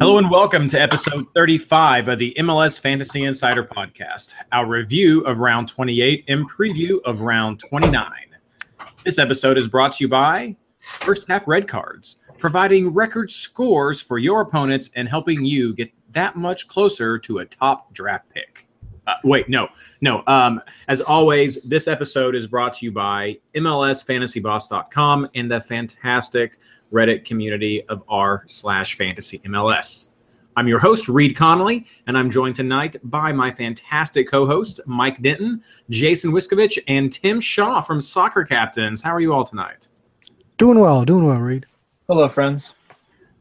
Hello and welcome to episode 35 of the MLS Fantasy Insider Podcast, our review of round 28 and preview of round 29. This episode is brought to you by First Half Red Cards, providing record scores for your opponents and helping you get that much closer to a top draft pick. Uh, wait, no, no. Um, as always, this episode is brought to you by MLSFantasyBoss.com and the fantastic Reddit community of r slash fantasy MLS. I'm your host, Reed Connolly, and I'm joined tonight by my fantastic co-host, Mike Denton, Jason Wiskovich, and Tim Shaw from Soccer Captains. How are you all tonight? Doing well, doing well, Reed. Hello, friends.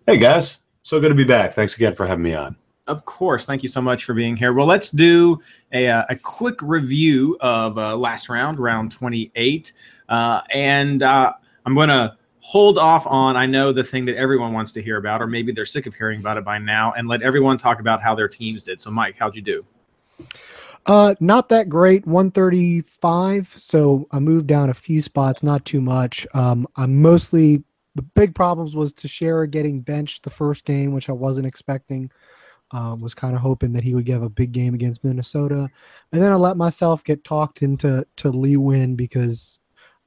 Hey guys, so good to be back. Thanks again for having me on. Of course, thank you so much for being here. Well, let's do a, uh, a quick review of uh, last round, round 28, uh, and uh, I'm going to hold off on I know the thing that everyone wants to hear about, or maybe they're sick of hearing about it by now, and let everyone talk about how their teams did. So, Mike, how'd you do? Uh, not that great. 135. So I moved down a few spots, not too much. Um, I'm mostly the big problems was Techera getting benched the first game, which I wasn't expecting. Um, was kind of hoping that he would give a big game against Minnesota, and then I let myself get talked into to Lee Win because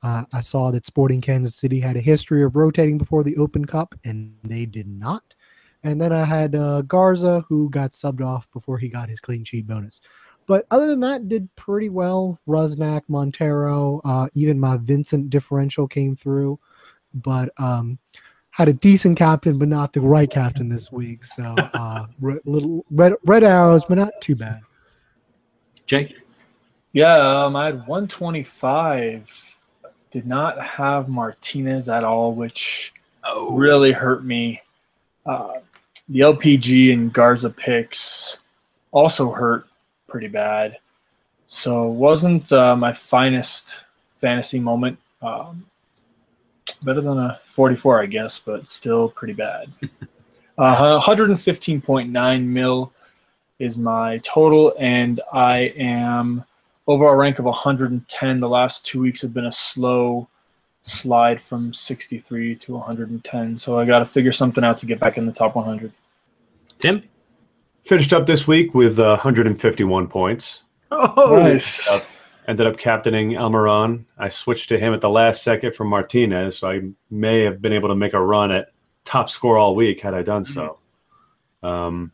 uh, I saw that Sporting Kansas City had a history of rotating before the Open Cup, and they did not. And then I had uh, Garza, who got subbed off before he got his clean sheet bonus. But other than that, did pretty well. Rusnak, Montero, uh, even my Vincent differential came through. But um, had a decent captain, but not the right captain this week. So uh, red, little red red arrows, but not too bad. Jake? Yeah, um, I had 125 did not have Martinez at all, which oh. really hurt me. Uh, the LPG and Garza picks also hurt pretty bad. So wasn't uh, my finest fantasy moment. Um, better than a 44, I guess, but still pretty bad. Uh, 115.9 mil is my total, and I am overall rank of 110. The last two weeks have been a slow slide from 63 to 110. So I got to figure something out to get back in the top 100. Tim? Finished up this week with uh, 151 points. Oh, nice. Ended up, captaining Almiron. I switched to him at the last second from Martinez, so I may have been able to make a run at top score all week had I done so. Mm-hmm. Um,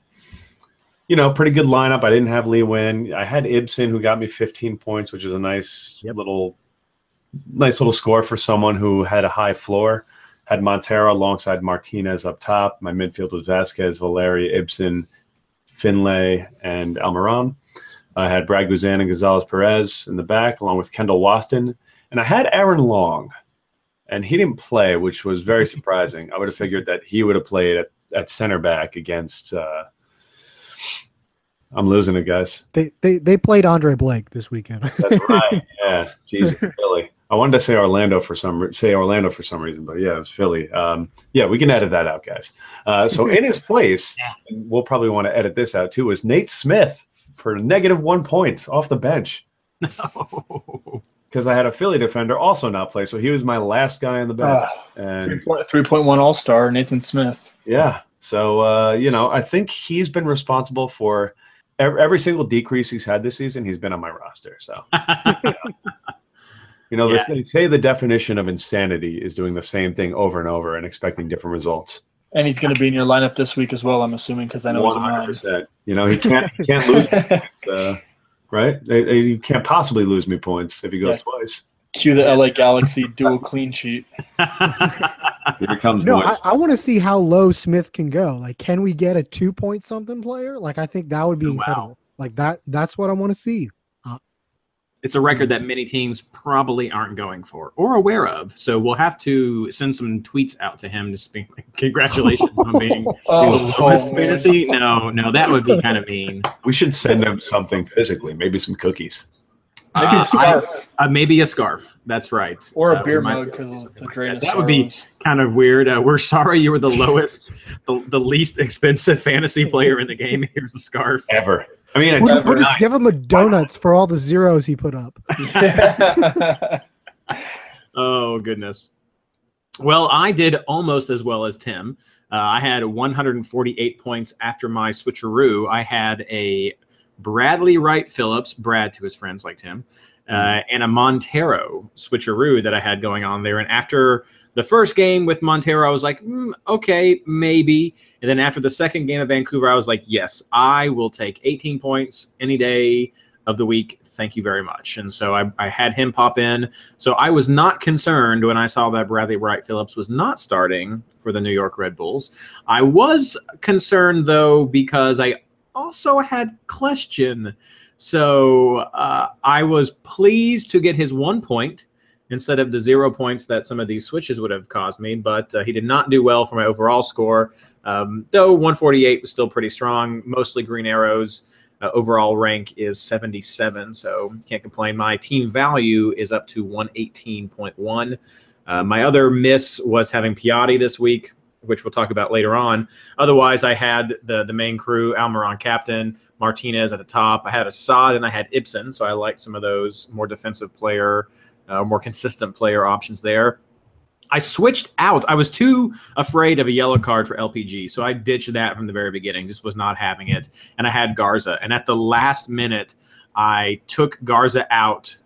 you know, pretty good lineup. I didn't have Lee Win. I had Ibson, who got me 15 points, which is a nice yep. little nice little score for someone who had a high floor. Had Montero alongside Martinez up top. My midfield was Vasquez, Valeria, Ibson, Finlay, and Almiron. I had Brad Guzan and Gonzalez Pirez in the back, along with Kendall Waston. And I had Aaron Long, and he didn't play, which was very surprising. I would have figured that he would have played at, at center back against uh, I'm losing it, guys. They they they played Andre Blake this weekend. That's right. Yeah, jeez, Philly. I wanted to say Orlando for some say Orlando for some reason, but yeah, it was Philly. Um, yeah, we can edit that out, guys. Uh, so in his place, yeah. we'll probably want to edit this out too. Is Nate Smith for negative one points off the bench? No. Because I had a Philly defender also not play, so he was my last guy in the bench. Uh, and 3.1 All Star Nathan Smith. Yeah. So uh, you know, I think he's been responsible for every, every, single decrease he's had this season, he's been on my roster. So, you know, yeah. they say the definition of insanity is doing the same thing over and over and expecting different results. And he's going to be in your lineup this week as well. I'm assuming because I know 100. percent You know, he can't he can't lose, points, uh, right? You can't possibly lose me points if he goes yeah. twice. Cue the LA Galaxy dual clean sheet. Here comes no, I, I want to see how low Smith can go. Like, can we get a two point something player? Like, I think that would be oh, incredible. Wow. Like that. That's what I want to see. Uh, it's a record that many teams probably aren't going for or aware of. So we'll have to send some tweets out to him to being like, congratulations on being Oh, the lowest man. fantasy. No, no, that would be kind of mean. We should send him something physically, maybe some cookies. Maybe Uh, a scarf Uh, maybe a scarf. That's right. or a Uh, beer mug be able to because do of something like that. That would be kind of weird. Uh, we're sorry you were the lowest, the, the least expensive fantasy player in the game. Here's a scarf. Ever. I mean, We'll, we'll just give him a donuts for all the zeros he put up. Oh goodness. Well, I did almost as well as Tim. Uh, I had 148 points after my switcheroo. I had a Bradley Wright Phillips, Brad to his friends like Tim, uh, and a Montero switcheroo that I had going on there. And after the first game with Montero, I was like, "Mm, okay, maybe. And then after the second game of Vancouver, I was like, yes, I will take 18 points any day of the week. Thank you very much. And so I, I had him pop in. So I was not concerned when I saw that Bradley Wright Phillips was not starting for the New York Red Bulls. I was concerned though because I also had question. So uh, I was pleased to get his one point instead of the zero points that some of these switches would have caused me. But uh, he did not do well for my overall score. Um, though 148 was still pretty strong, mostly green arrows. Uh, overall rank is 77, so can't complain. My team value is up to 118.1. Uh, my other miss was having Piatti this week, which we'll talk about later on. Otherwise, I had the the main crew: Almiron captain, Martinez at the top. I had Asad and I had Ibson, so I liked some of those more defensive player, uh, more consistent player options there. I switched out. I was too afraid of a yellow card for LPG, so I ditched that from the very beginning. Just was not having it, and I had Garza. And at the last minute, I took Garza out,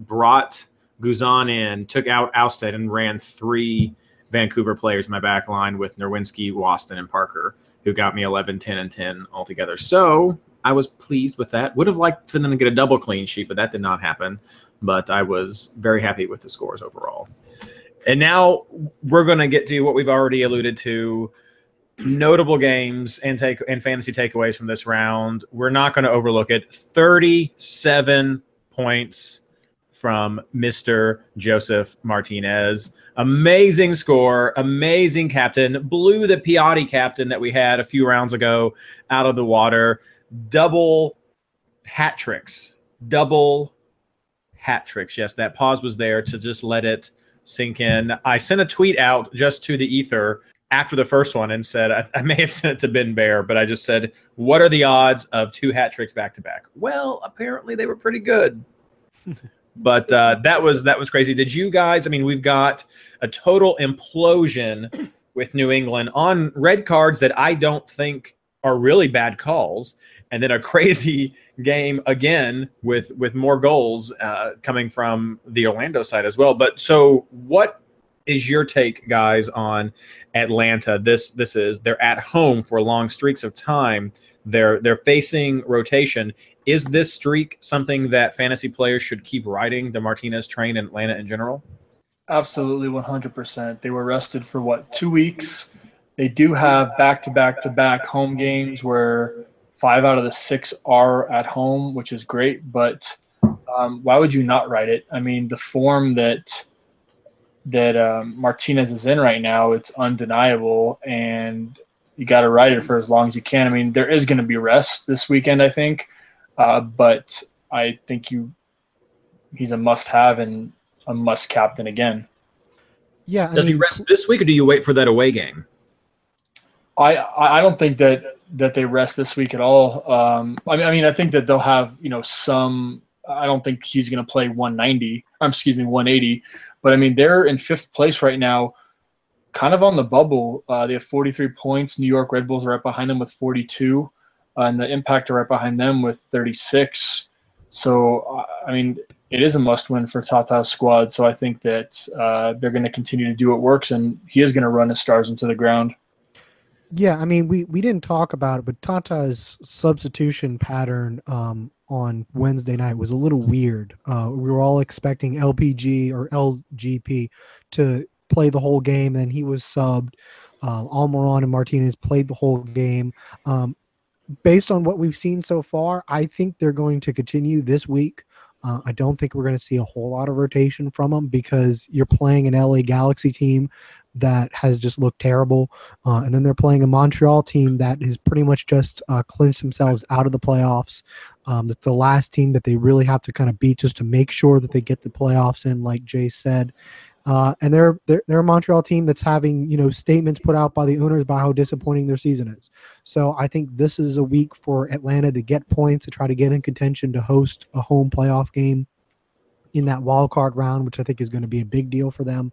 brought Guzan in, took out Ousted, and ran three Vancouver players in my back line with Nerwinski, Waston, and Parker, who got me 11, 10, and 10 altogether. So I was pleased with that. Would have liked for them to get a double clean sheet, but that did not happen. But I was very happy with the scores overall. And now we're going to get to what we've already alluded to notable games and take and fantasy takeaways from this round. We're not going to overlook it. 37 points from Mr. Josef Martinez. Amazing score, amazing captain. Blew the Piatti captain that we had a few rounds ago out of the water. Double hat tricks. Double hat tricks. Yes, that pause was there to just let it sink in. I sent a tweet out just to the ether after the first one and said, I, I may have sent it to Ben Baer, but I just said, What are the odds of two hat tricks back to back? Well, apparently they were pretty good. but uh, that was that was crazy. Did you guys? I mean, we've got a total implosion with New England on red cards that I don't think are really bad calls, and then a crazy game again with with more goals uh, coming from the Orlando side as well. But so, what is your take, guys, on Atlanta? This this is they're at home for long streaks of time. They're they're facing rotation. Is this streak something that fantasy players should keep riding the Martinez train in Atlanta in general? Absolutely, 100%. They were rested for what, two weeks? They do have back to back to back home games where five out of the six are at home, which is great. But um, why would you not write it? I mean, the form that that um, Martinez is in right now, it's undeniable, and you got to ride it for as long as you can. I mean, there is going to be rest this weekend, I think, uh, but I think you he's a must-have and a must captain again. Yeah, I Does he rest this week, or do you wait for that away game? I I don't think that that they rest this week at all. Um, I mean, I mean, I think that they'll have you know some. I don't think he's going to play 190. Um, excuse me, 180. But I mean, they're in fifth place right now, kind of on the bubble. Uh, they have 43 points. New York Red Bulls are right behind them with 42, uh, and the Impact are right behind them with 36. So I mean, it is a must-win for Tata's squad. So I think that uh, they're going to continue to do what works, and he is going to run his stars into the ground. Yeah, I mean, we, we didn't talk about it, but Tata's substitution pattern um, on Wednesday night was a little weird. Uh, we were all expecting LPG or LGP to play the whole game, and he was subbed. Uh, Almiron and Martinez played the whole game. Um, based on what we've seen so far, I think they're going to continue this week Uh, I don't think we're going to see a whole lot of rotation from them because you're playing an LA Galaxy team that has just looked terrible, uh, and then they're playing a Montreal team that has pretty much just uh, clinched themselves out of the playoffs. Um, that's the last team that they really have to kind of beat just to make sure that they get the playoffs in, like Jay said. Uh, and they're, they're they're a Montreal team that's having you know statements put out by the owners about how disappointing their season is. So I think this is a week for Atlanta to get points to try to get in contention to host a home playoff game in that wild card round, which I think is going to be a big deal for them.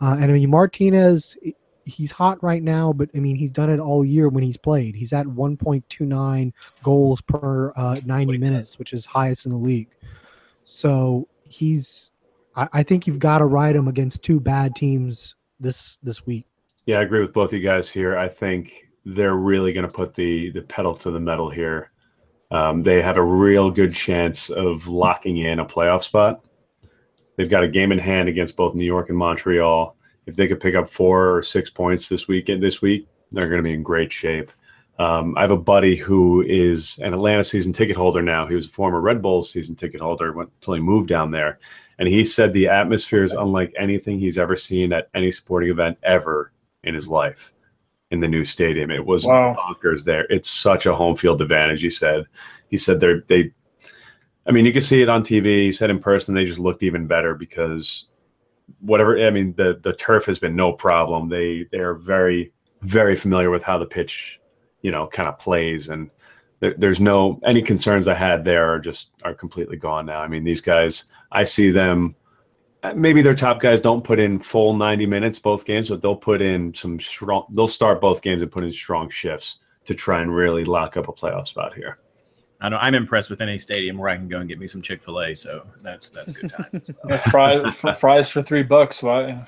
Uh, and I mean Martinez, he's hot right now, but I mean he's done it all year when he's played. He's at 1.29 goals per uh, 90 minutes, which is highest in the league. So he's I, I think you've got to ride him against two bad teams this this week. Yeah, I agree with both of you guys here. I think they're really going to put the the pedal to the metal here. Um, they have a real good chance of locking in a playoff spot. They've got a game in hand against both New York and Montreal. If they could pick up four or six points this weekend, this week, they're going to be in great shape. Um, I have a buddy who is an Atlanta season ticket holder now. He was a former Red Bull season ticket holder until he moved down there. And he said the atmosphere is unlike anything he's ever seen at any sporting event ever in his life in the new stadium. It was Wow. bonkers there. It's such a home field advantage, he said. He said they're they I mean, you can see it on TV. Said in person they just looked even better because whatever I mean, the the turf has been no problem. They they're very, very familiar with how the pitch, you know, kind of plays and there, there's no any concerns I had there are just are completely gone now. I mean, these guys, I see them. Maybe their top guys don't put in full 90 minutes both games, but they'll put in some strong. They'll start both games and put in strong shifts to try and really lock up a playoff spot here. I know I'm impressed with any stadium where I can go and get me some Chick Fil A. So that's that's good time. Yeah, fries, fries for three bucks. Why?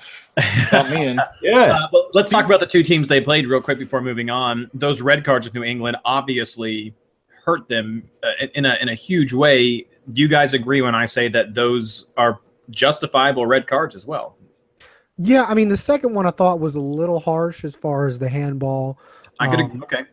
Count me in. Yeah, Uh, but let's talk about the two teams they played real quick before moving on. Those red cards with New England obviously hurt them uh, in- in a in a huge way. Do you guys agree when I say that those are justifiable red cards as well? Yeah, I mean the second one I thought was a little harsh as far as the handball. I could Um, okay.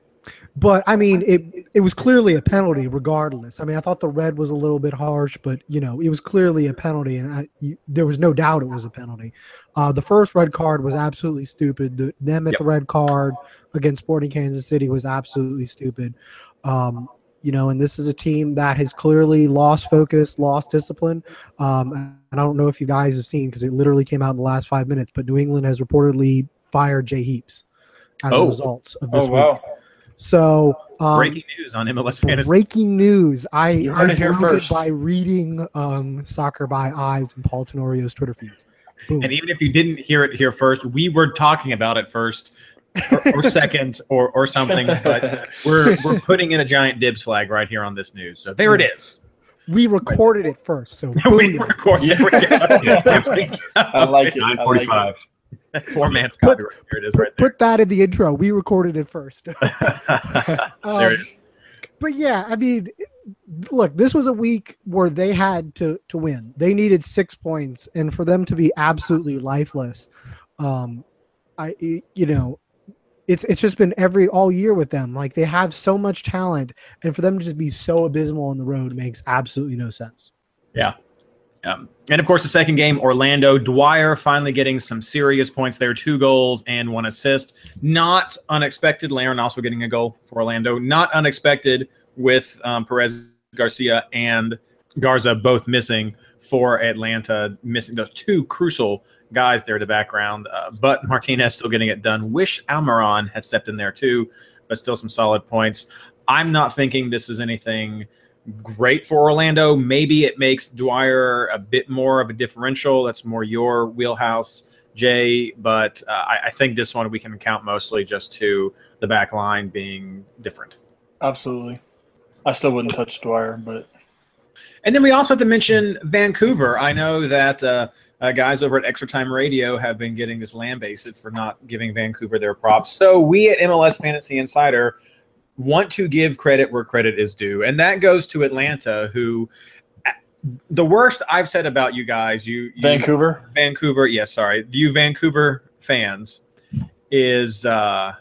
But I mean, it it was clearly a penalty, regardless. I mean, I thought the red was a little bit harsh, but you know, it was clearly a penalty, and I, you, there was no doubt it was a penalty. Uh, the first red card was absolutely stupid. The Nemeth Yep. red card against Sporting Kansas City was absolutely stupid. Um, you know, and this is a team that has clearly lost focus, lost discipline. Um, and I don't know if you guys have seen because it literally came out in the last five minutes, but New England has reportedly fired Jay Heaps as Oh. a result of this Oh week. wow! So um, Breaking news on MLS Fantasy. breaking news. I, You heard I it here first. by reading um, Soccer by Ives and Paul Tenorio's Twitter feeds. Boom. And even if you didn't hear it here first, we were talking about it first or, or second or, or something. But we're we're putting in a giant dibs flag right here on this news. So there it is. we recorded it first, so we boom. record. There we go. I like it. nine I like forty-five. Poor man's Put- Here it is right there. Put that in the intro. We recorded it first. there Um, it is. But yeah, I mean, look, this was a week where they had to to win. They needed six points, and for them to be absolutely lifeless, um, I you know, it's it's just been every all year with them. Like they have so much talent, and for them to just be so abysmal on the road makes absolutely no sense. Um, and of course, the second game, Orlando Dwyer finally getting some serious points there, two goals and one assist. Not unexpected. Larin also getting a goal for Orlando. Not unexpected with um, Perez Garcia and Garza both missing for Atlanta, missing those two crucial guys there to background. Uh, but Martinez still getting it done. Wish Almiron had stepped in there too, but still some solid points. I'm not thinking this is anything great for Orlando. Maybe it makes Dwyer a bit more of a differential. That's more your wheelhouse, Jay. But uh, I, I think this one we can count mostly just to the back line being different. Absolutely. I still wouldn't touch Dwyer, but And then we also have to mention Vancouver. I know that uh, uh, guys over at Extra Time Radio have been getting this lambasted for not giving Vancouver their props. So we at MLS Fantasy Insider want to give credit where credit is due, and that goes to Atlanta, who. The worst I've said about you guys, you, you Vancouver. Vancouver, yes, sorry, you Vancouver fans, is uh,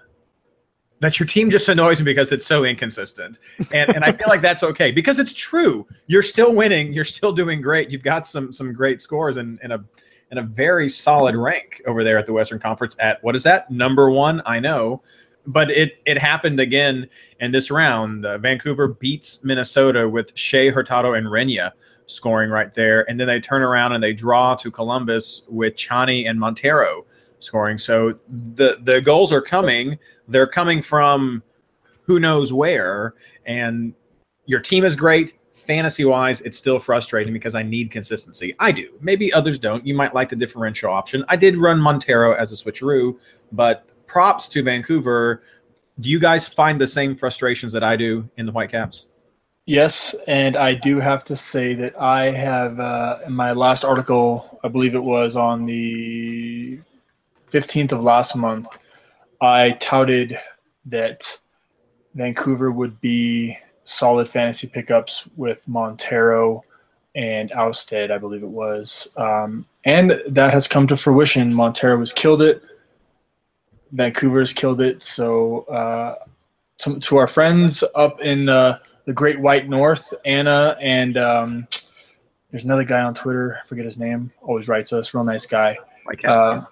that your team just annoys me because it's so inconsistent. And and I feel like that's okay because it's true. You're still winning, you're still doing great. You've got some some great scores and, and a and a very solid rank over there at the Western Conference at what is that? Number 1, I know. But it it happened again in this round. Uh, Vancouver beats Minnesota with Shea Hurtado and Reyna scoring right there and then they turn around and they draw to Columbus with Tchani and Montero scoring. So the the goals are coming. They're coming from who knows where, and your team is great. Fantasy wise, it's still frustrating because I need consistency. I do. Maybe others don't. You might like the differential option. I did run Montero as a switcheroo, but props to Vancouver. Do you guys find the same frustrations that I do in the Whitecaps? Yes, and I do have to say that I have uh, in my last article, I believe it was on the 15th of last month, I touted that Vancouver would be solid fantasy pickups with Montero and Ousted, I believe it was. Um, and that has come to fruition. Montero has killed it. Vancouver's killed it. So, uh, to, to, our friends up in uh, the Great White North, Anna and um, there's another guy on Twitter. I forget his name. Always writes us. Real nice guy. Uh,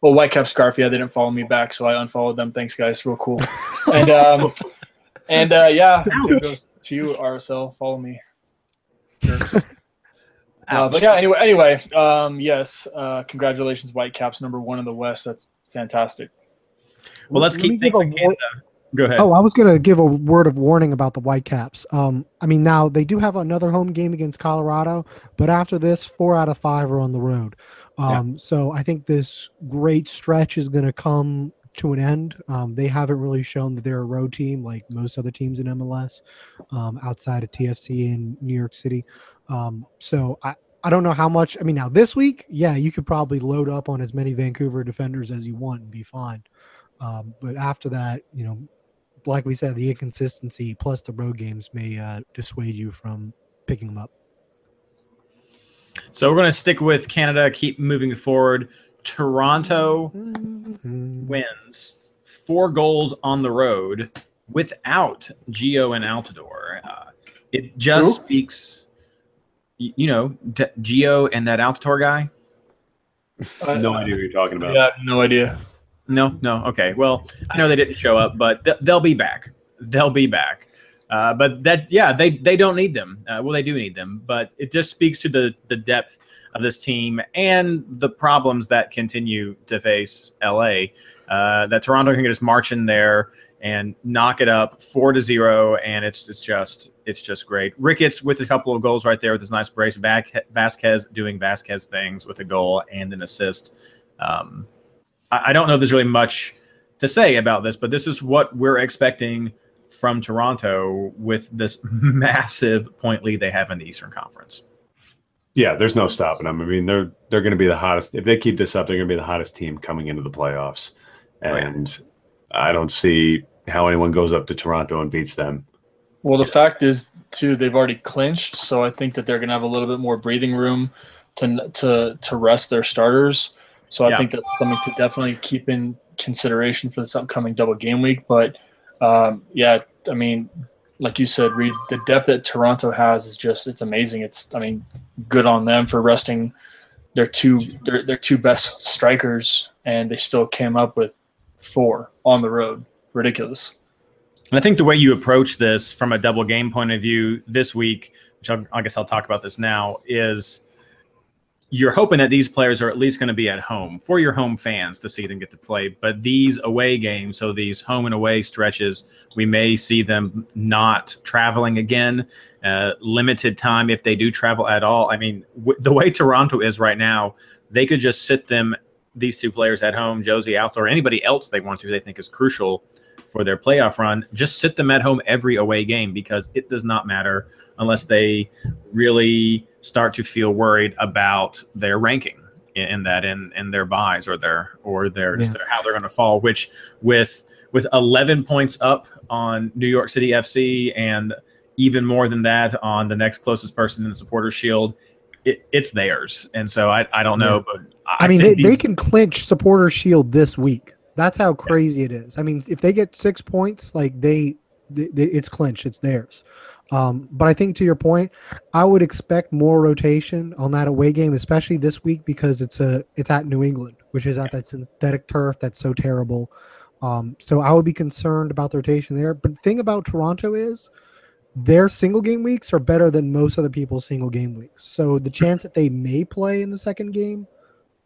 well, Whitecap Scarf, yeah, they didn't follow me back, so I unfollowed them. Thanks, guys. Real cool. and um, and uh, yeah, goes to you, RSL. Follow me. uh, but yeah, anyway, anyway, um, yes, uh, congratulations, Whitecaps, number one in the West. That's fantastic. Well, let's keep things in Canada. Go ahead. Oh, I was going to give a word of warning about the Whitecaps. Um, I mean, now they do have another home game against Colorado, but after this, four out of five are on the road. Um, yeah. So I think this great stretch is going to come to an end. Um, they haven't really shown that they're a road team like most other teams in MLS um, outside of TFC in New York City. Um, so I, I don't know how much. I mean, now this week, yeah, you could probably load up on as many Vancouver defenders as you want and be fine. Um, but after that, you know, like we said, the inconsistency plus the road games may uh, dissuade you from picking them up. So we're going to stick with Canada, keep moving forward. Toronto wins four goals on the road without Gio and Altidore. Uh, it just Who? speaks, you know, D- Gio and that Altidore guy. Uh, no idea what you're talking about. Yeah, no idea. No, no. Okay. Well, I know they didn't show up, but th- they'll be back. They'll be back. Uh, but that, yeah, they they don't need them. Uh, well, they do need them, but it just speaks to the the depth of this team and the problems that continue to face LA. Uh, that Toronto can just march in there and knock it up four to zero, and it's it's just it's just great. Ricketts with a couple of goals right there with his nice brace. Vasquez doing Vasquez things with a goal and an assist. Um, I, I don't know if there's really much to say about this, but this is what we're expecting from Toronto with this massive point lead they have in the Eastern Conference. Yeah, there's no stopping them. I mean, they're they're going to be the hottest. If they keep this up, they're going to be the hottest team coming into the playoffs. And right. I don't see how anyone goes up to Toronto and beats them. Well, the fact is, too, they've already clinched, so I think that they're going to have a little bit more breathing room to to to rest their starters. So I yeah. think that's something to definitely keep in consideration for this upcoming double game week. But um, yeah, I mean, like you said, Reed, the depth that Toronto has is just it's amazing. It's I mean, good on them for resting their two their, their two best strikers, and they still came up with four on the road. Ridiculous. And I think the way you approach this from a double game point of view this week, which I'll, I guess I'll talk about this now, is you're hoping that these players are at least going to be at home for your home fans to see them get to play. But these away games, so these home and away stretches, we may see them not traveling again. Uh, limited time if they do travel at all. I mean, w- the way Toronto is right now, they could just sit them these two players at home, Jozy Altidore anybody else they want to, they think is crucial for their playoff run. Just sit them at home every away game because it does not matter unless they really start to feel worried about their ranking in, that in in their buys or their or their, yeah. their how they're going to fall. Which with with 11 points up on New York City FC and even more than that on the next closest person in the supporter shield, it, it's theirs. And so I, I don't know, yeah. but I, I mean they, these... they can clinch supporter shield this week. That's how crazy it is. I mean, if they get six points, like they, they, they it's clinched, it's theirs. Um, but I think to your point, I would expect more rotation on that away game, especially this week because it's a it's at New England, which is at that synthetic turf that's so terrible. Um, so I would be concerned about the rotation there. But the thing about Toronto is their single game weeks are better than most other people's single game weeks. So the chance that they may play in the second game,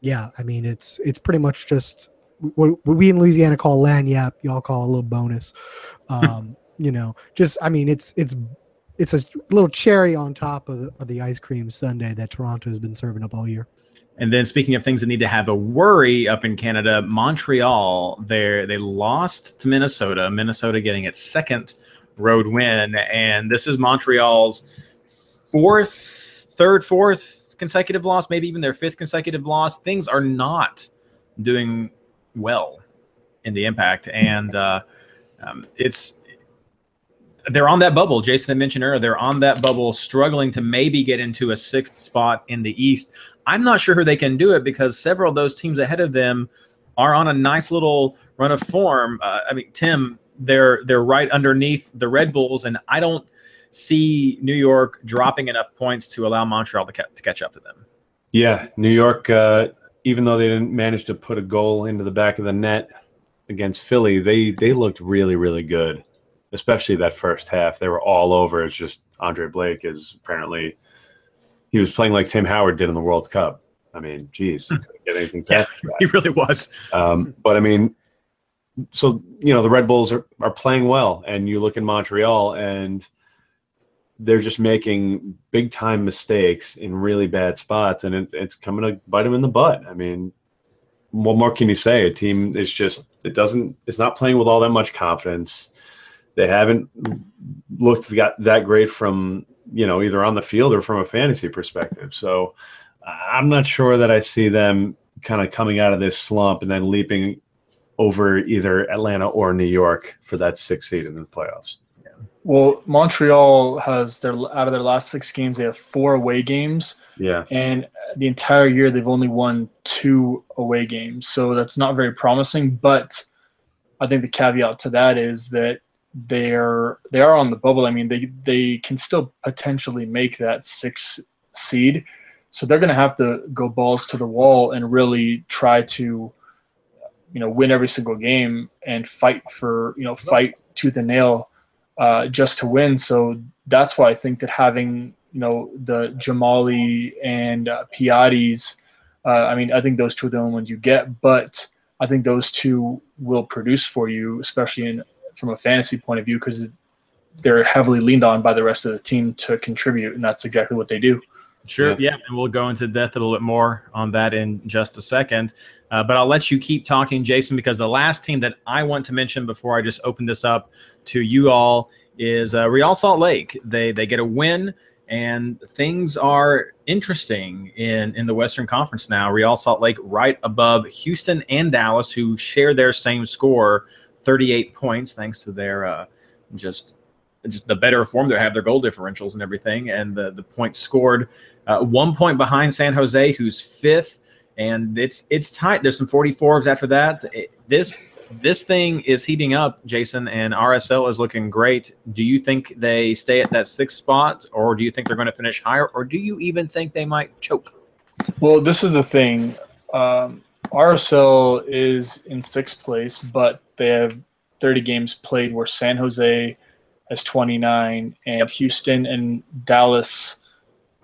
yeah, I mean it's it's pretty much just what we in Louisiana call lagniappe, y'all call a little bonus. Um, you know, just I mean it's it's it's a little cherry on top of the, of the ice cream sundae that Toronto has been serving up all year. And then speaking of things that need to have a worry up in Canada, Montreal, there they lost to Minnesota. Minnesota getting its second road win, and this is Montreal's fourth, third, fourth consecutive loss, maybe even their fifth consecutive loss. Things are not doing well in the impact, and uh, um, it's they're on that bubble. Jason had mentioned earlier, they're on that bubble, struggling to maybe get into a sixth spot in the East. I'm not sure who they can do it because several of those teams ahead of them are on a nice little run of form. Uh, I mean, Tim, they're they're right underneath the Red Bulls, and I don't see New York dropping enough points to allow Montreal to, ca- to catch up to them. Yeah, New York, uh, even though they didn't manage to put a goal into the back of the net against Philly, they they looked really really good especially that first half. They were all over. It's just Andre Blake is apparently he was playing like Tim Howard did in the World Cup. I mean, geez, couldn't get anything past. yeah, he really was. Um, but I mean, so you know the Red Bulls are are playing well, and you look in Montreal and they're just making big time mistakes in really bad spots, and it's it's coming to bite them in the butt. I mean, what more can you say? A team is just it doesn't it's not playing with all that much confidence they haven't looked got that great from you know either on the field or from a fantasy perspective. So I'm not sure that I see them kind of coming out of this slump and then leaping over either Atlanta or New York for that sixth seed in the playoffs. Well, Montreal has their out of their last six games, they have four away games. Yeah. And the entire year they've only won two away games. So that's not very promising. But I think the caveat to that is that they're they are on the bubble. I mean, they they can still potentially make that six seed, so they're going to have to go balls to the wall and really try to, you know, win every single game and fight for you know fight tooth and nail, uh, just to win. So that's why I think that having you know the Dzemaili and uh, Piattis, uh, I mean, I think those two are the only ones you get, but I think those two will produce for you, especially in from a fantasy point of view because they're heavily leaned on by the rest of the team to contribute, and that's exactly what they do. Sure. Yeah. yeah. And we'll go into depth a little bit more on that in just a second. Uh, but I'll let you keep talking, Jason, because the last team that I want to mention before I just open this up to you all is uh, Real Salt Lake. They they get a win, and things are interesting in in the Western Conference now. Real Salt Lake right above Houston and Dallas, who share their same score 38 points thanks to their uh, just just the better form they have their goal differentials and everything and the the points scored uh, one point behind San Jose who's fifth and it's it's tight. There's some 44s after that. It, this this thing is heating up Jason and RSL is looking great. Do you think they stay at that sixth spot or do you think they're going to finish higher or do you even think they might choke? Well this is the thing. Um, RSL is in sixth place, but they have 30 games played where San Jose has 29 and Houston and Dallas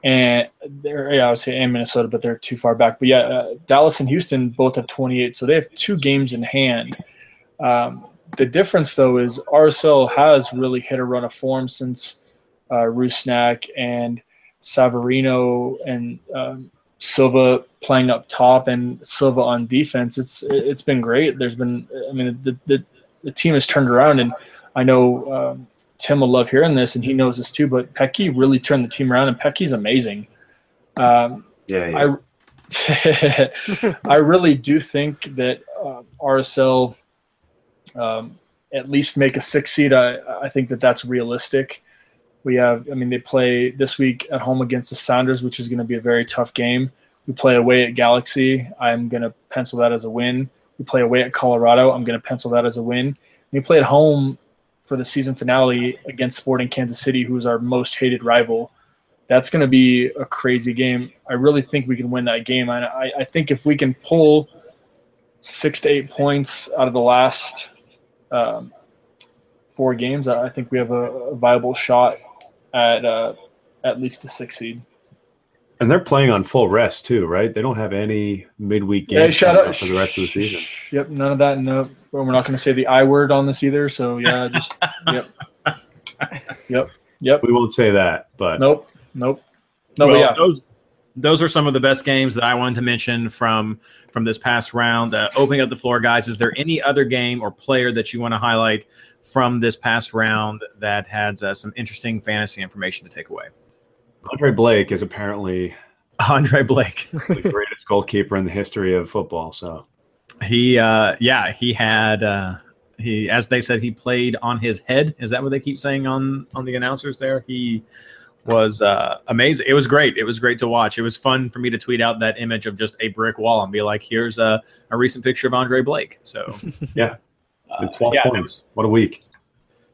and they're yeah I would say and Minnesota, but they're too far back. But yeah, uh, Dallas and Houston both have 28, so they have two games in hand. Um, the difference though is RSL has really hit a run of form since uh, Rusnak and Savarino and um, Silva playing up top and Silva on defense. It's it's been great. There's been I mean the the, the team has turned around and I know um, Tim will love hearing this and he knows this too. But Petke really turned the team around and Petke's amazing. Um, yeah, I I really do think that uh, RSL um, at least make a six seed. I I think that that's realistic. We have, I mean, they play this week at home against the Sounders, which is going to be a very tough game. We play away at Galaxy. I'm going to pencil that as a win. We play away at Colorado. I'm going to pencil that as a win. We play at home for the season finale against Sporting Kansas City, who is our most hated rival. That's going to be a crazy game. I really think we can win that game. I, I, I think if we can pull six to eight points out of the last um, four games, I think we have a, a viable shot at uh, at least a six seed. And they're playing on full rest too, right? They don't have any midweek Yeah, games shut coming up up for the rest of the season. Shh. Yep, none of that. No, we're not going to say the I word on this either. So yeah, just yep, yep, yep. We won't say that, but Nope, nope. No, well, yeah, those those are some of the best games that I wanted to mention from from this past round. Uh, opening up the floor, guys. Is there any other game or player that you want to highlight from this past round that had uh, some interesting fantasy information to take away? Andre Blake is apparently Andre Blake. the greatest goalkeeper in the history of football. So He, uh, yeah, he had. Uh, he, as they said, he played on his head. Is that what they keep saying on on the announcers there? He was uh, amazing. It was great. It was great to watch. It was fun for me to tweet out that image of just a brick wall and be like, "Here's a, a recent picture of Andre Blake." So yeah, uh, 12 yeah, points. What a week.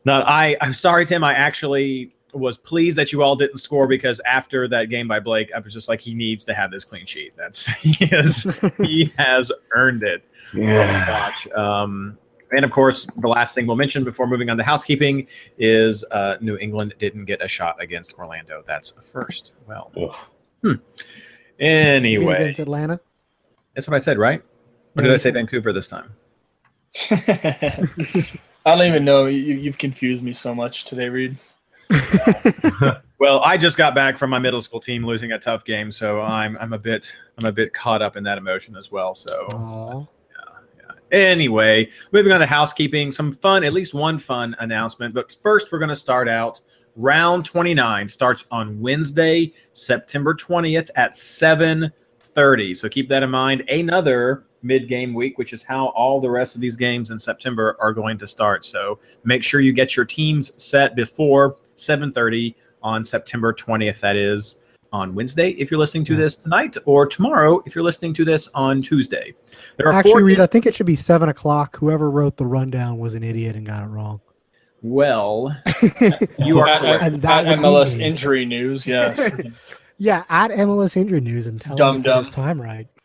No, I I'm sorry, Tim. I actually was pleased that you all didn't score because after that game by Blake, I was just like, he needs to have this clean sheet. That's he is he has earned it. Yeah. Watch. Um, and of course, the last thing we'll mention before moving on to housekeeping is uh, New England didn't get a shot against Orlando. That's a first. Well, hmm. anyway, against Atlanta. that's what I said, right? Or did I say Vancouver this time? I don't even know. You, you've confused me so much today, Reed. Well, I just got back from my middle school team losing a tough game, so I'm I'm a bit I'm a bit caught up in that emotion as well. So Anyway, moving on to housekeeping, some fun, at least one fun announcement. But first, we're going to start out. Round 29 starts on Wednesday, September 20th at 7:30. So keep that in mind. Another mid-game week, which is how all the rest of these games in September are going to start. So make sure you get your teams set before 7:30 on September 20th. That is on Wednesday if you're listening to this tonight, or tomorrow if you're listening to this on Tuesday. There are four Actually, Reed, teams- I think it should be seven o'clock. Whoever wrote the rundown was an idiot and got it wrong. Well, you are At- correct. And At, that at MLS me. injury news, yes. Yeah, at MLS injury news and tell Dumb him to get his dumb. time right.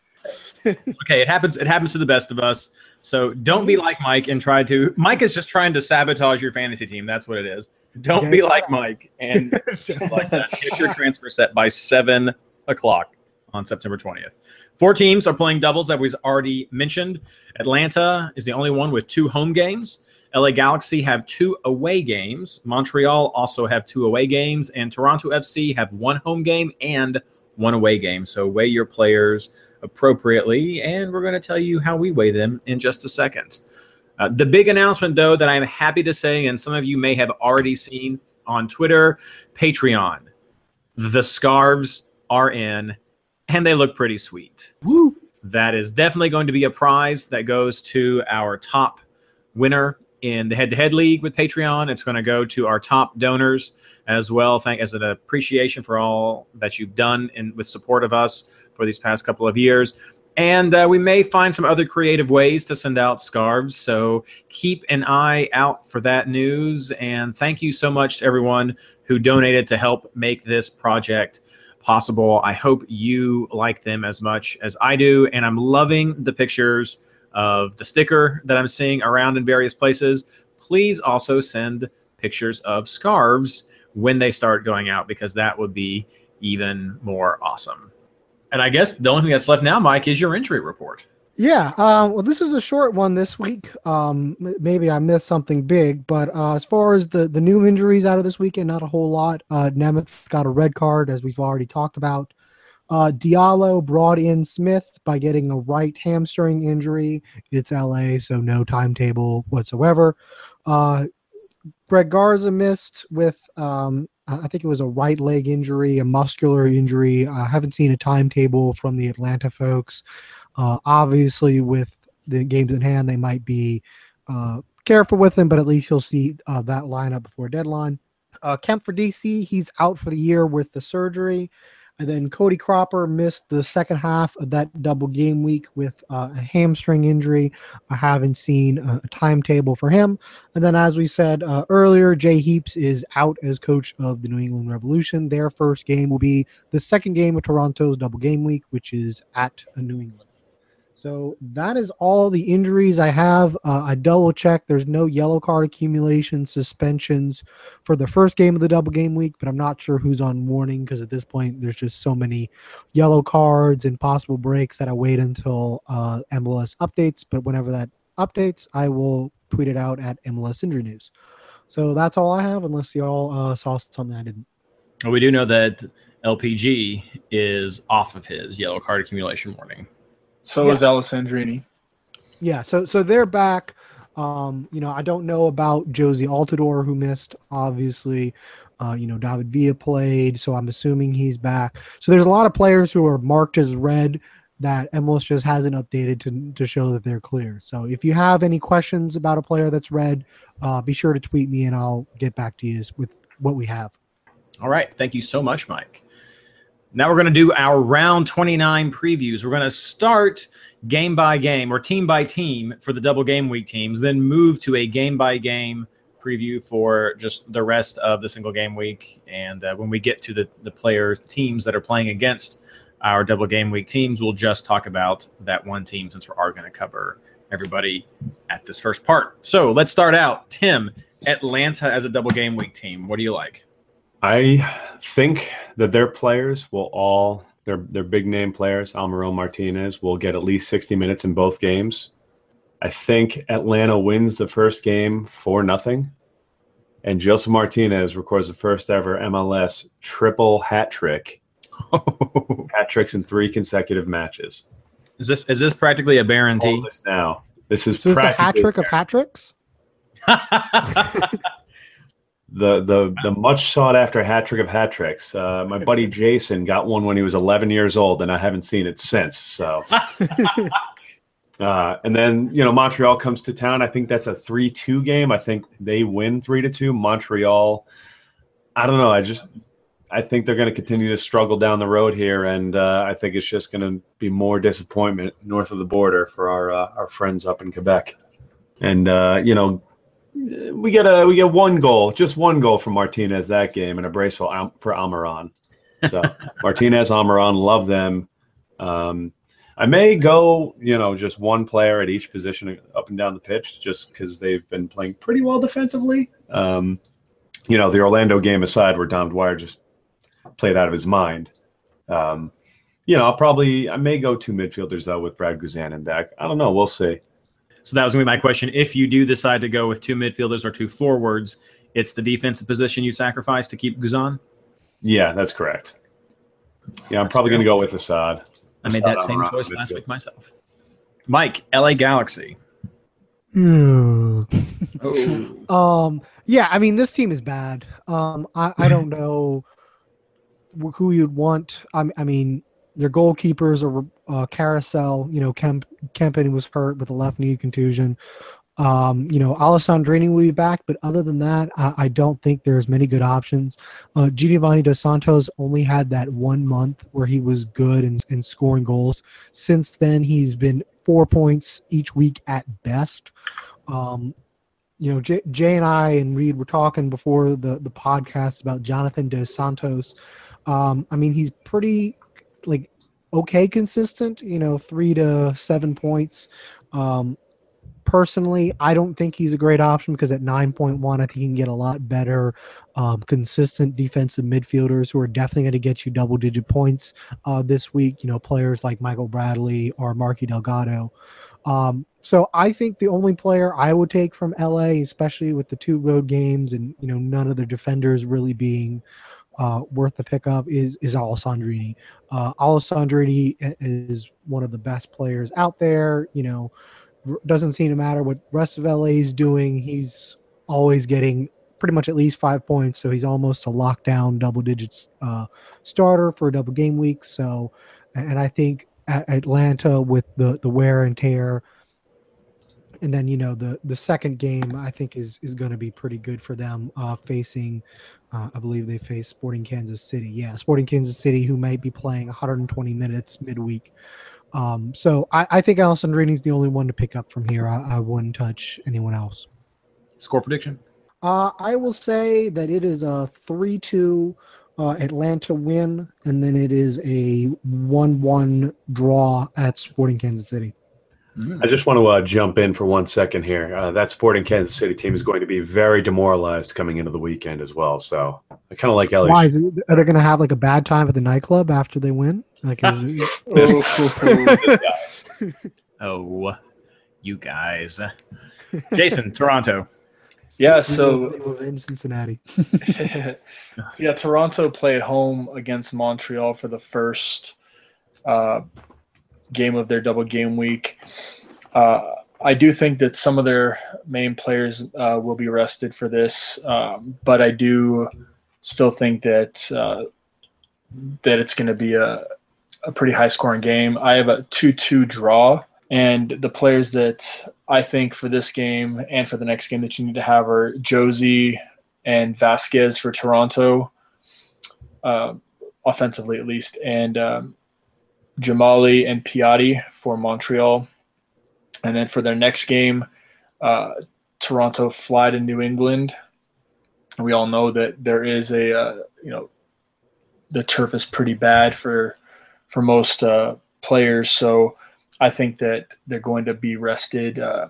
Okay, it happens. It happens to the best of us. So don't be like Mike and try to. Mike is just trying to sabotage your fantasy team. That's what it is. Don't Okay. be like Mike and like that. Get your transfer set by seven o'clock on September twentieth. Four teams are playing doubles that we've already mentioned. Atlanta is the only one with two home games. LA Galaxy have two away games. Montreal also have two away games, and Toronto FC have one home game and one away game. So weigh your players appropriately, and we're going to tell you how we weigh them in just a second. Uh, the big announcement, though, that I'm happy to say, and some of you may have already seen on Twitter Patreon, the scarves are in, and they look pretty sweet. Woo! That is definitely going to be a prize that goes to our top winner in the head-to-head league with Patreon. It's going to go to our top donors as well. Thank as an appreciation for all that you've done and with support of us for these past couple of years. And uh, we may find some other creative ways to send out scarves. So keep an eye out for that news. And thank you so much to everyone who donated to help make this project possible. I hope you like them as much as I do. And I'm loving the pictures of the sticker that I'm seeing around in various places. Please also send pictures of scarves when they start going out because that would be even more awesome. And I guess the only thing that's left now, Mike, is your injury report. Yeah. Um, well, this is a short one this week. Um, maybe I missed something big, but uh, as far as the the new injuries out of this weekend, not a whole lot. Uh, Nemeth got a red card, as we've already talked about. Uh, Diallo brought in Smith by getting a right hamstring injury. It's LA, so no timetable whatsoever. Uh, Greg Garza missed with, um, I think it was a right leg injury, a muscular injury. I haven't seen a timetable from the Atlanta folks. Uh, obviously, with the games in hand, they might be uh, careful with him, but at least you'll see uh, that lineup before deadline. Uh, Kemp for DC, he's out for the year with the surgery. And then Cody Cropper missed the second half of that double game week with uh, a hamstring injury. I haven't seen a, a timetable for him. And then, as we said uh, earlier, Jay Heaps is out as coach of the New England Revolution. Their first game will be the second game of Toronto's double game week, which is at New England. So that is all the injuries I have. Uh, I double checked. There's no yellow card accumulation suspensions for the first game of the double game week, but I'm not sure who's on warning because at this point there's just so many yellow cards and possible breaks that I wait until uh, MLS updates. But whenever that updates, I will tweet it out at MLS Injury News. So that's all I have, unless y'all uh, saw something I didn't. Well, we do know that LPG is off of his yellow card accumulation warning. So Yeah. is Alessandrini. Yeah, so so they're back. Um, you know, I don't know about Jozy Altidore who missed. Obviously, uh, you know David Villa played, so I'm assuming he's back. So there's a lot of players who are marked as red that MLS just hasn't updated to to show that they're clear. So if you have any questions about a player that's red, uh, be sure to tweet me and I'll get back to you with what we have. All right. Thank you so much, Mike. Now we're going to do our round 29 previews. We're going to start game by game or team by team for the double game week teams, then move to a game by game preview for just the rest of the single game week. And uh, when we get to the, the players, the teams that are playing against our double game week teams, we'll just talk about that one team since we are going to cover everybody at this first part. So let's start out. Tim, Atlanta as a double game week team. What do you like? I think that their players will all their their big name players, Alvaro Martinez, will get at least 60 minutes in both games. I think Atlanta wins the first game for nothing. And Josef Martinez records the first ever MLS triple hat trick. hat tricks in three consecutive matches. Is this is this practically a All guarantee? this now. This is So it's a hat trick of hat tricks. the the the much sought after hat trick of hat tricks. Uh, my buddy Jason got one when he was 11 years old, and I haven't seen it since. So, uh, and then you know Montreal comes to town. I think that's a three-two game. I think they win three to two. Montreal. I don't know. I just I think they're going to continue to struggle down the road here, and uh, I think it's just going to be more disappointment north of the border for our uh, our friends up in Quebec. And uh, you know, we get a we get one goal, just one goal from Martinez that game, and a brace for Al- for Almiron. So Martinez, Almiron, love them. Um, I may go, you know, just one player at each position up and down the pitch, just because they've been playing pretty well defensively. Um, you know, the Orlando game aside, where Dom Dwyer just played out of his mind. Um, you know, I'll probably I may go two midfielders though with Brad Guzan and back. I don't know. We'll see. So that was gonna be my question. If you do decide to go with two midfielders or two forwards, it's the defensive position you sacrifice to keep Guzan. Yeah, that's correct. Yeah, I'm That's probably going to go with Asad. I made that same choice last week myself. Mike, LA Galaxy. Um, yeah, I mean this team is bad. Um, I, I don't know who you'd want. I, I mean, their goalkeepers are uh, Carousel. You know, Kemp Kempin was hurt with a left knee contusion. Um, you know, Alessandrini will be back, but other than that, I, I don't think there's many good options. Uh, Giovanni Dos Santos only had that one month where he was good and, and scoring goals. Since then, he's been four points each week at best. Um, you know, Jay, Jay and I and Reed were talking before the the podcast about Jonathan Dos Santos. Um, I mean, he's pretty like okay consistent. You know, three to seven points. Um, personally, I don't think he's a great option because at nine point one, I think he can get a lot better, um, consistent defensive midfielders who are definitely going to get you double digit points uh, this week. You know, players like Michael Bradley or Marky Delgado. Um, so I think the only player I would take from LA, especially with the two road games and you know none of the defenders really being uh, worth the pickup, is is Alessandrini. Uh, Alessandrini is one of the best players out there. You know, doesn't seem to matter what rest of LA is doing. He's always getting pretty much at least five points, so he's almost a lockdown double digits uh, starter for a double game week. So, and I think at Atlanta with the the wear and tear and then you know the the second game I think is is going to be pretty good for them uh, facing. Uh, I believe they face Sporting Kansas City. Yeah, Sporting Kansas City, who might be playing 120 minutes midweek. Um, so I, I think Alessandrini's the only one to pick up from here. I, I wouldn't touch anyone else. Score prediction. Uh, I will say that it is a 3 2 uh, Atlanta win, and then it is a 1 1 draw at Sporting Kansas City. I just want to uh, jump in for one second here. Uh, that Sporting Kansas City team is going to be very demoralized coming into the weekend as well. So I kind of like Ellie. Why is it, are they going to have like a bad time at the nightclub after they win? Like, is it, Oh, you guys. Jason, Toronto. Yeah, so- in Cincinnati. yeah, Toronto play at home against Montreal for the first uh, game of their double game week. Uh, I do think that some of their main players uh, will be rested for this, um, but I do still think that uh, that it's going to be a, a pretty high scoring game. I have a 2 2 draw, and the players that I think for this game and for the next game that you need to have are Jozy and Vasquez for Toronto, uh, offensively at least, and um, Dzemaili and Piatti for Montreal. And then for their next game, uh, Toronto fly to New England. We all know that there is a, uh, you know, the turf is pretty bad for for most uh, players. So I think that they're going to be rested uh,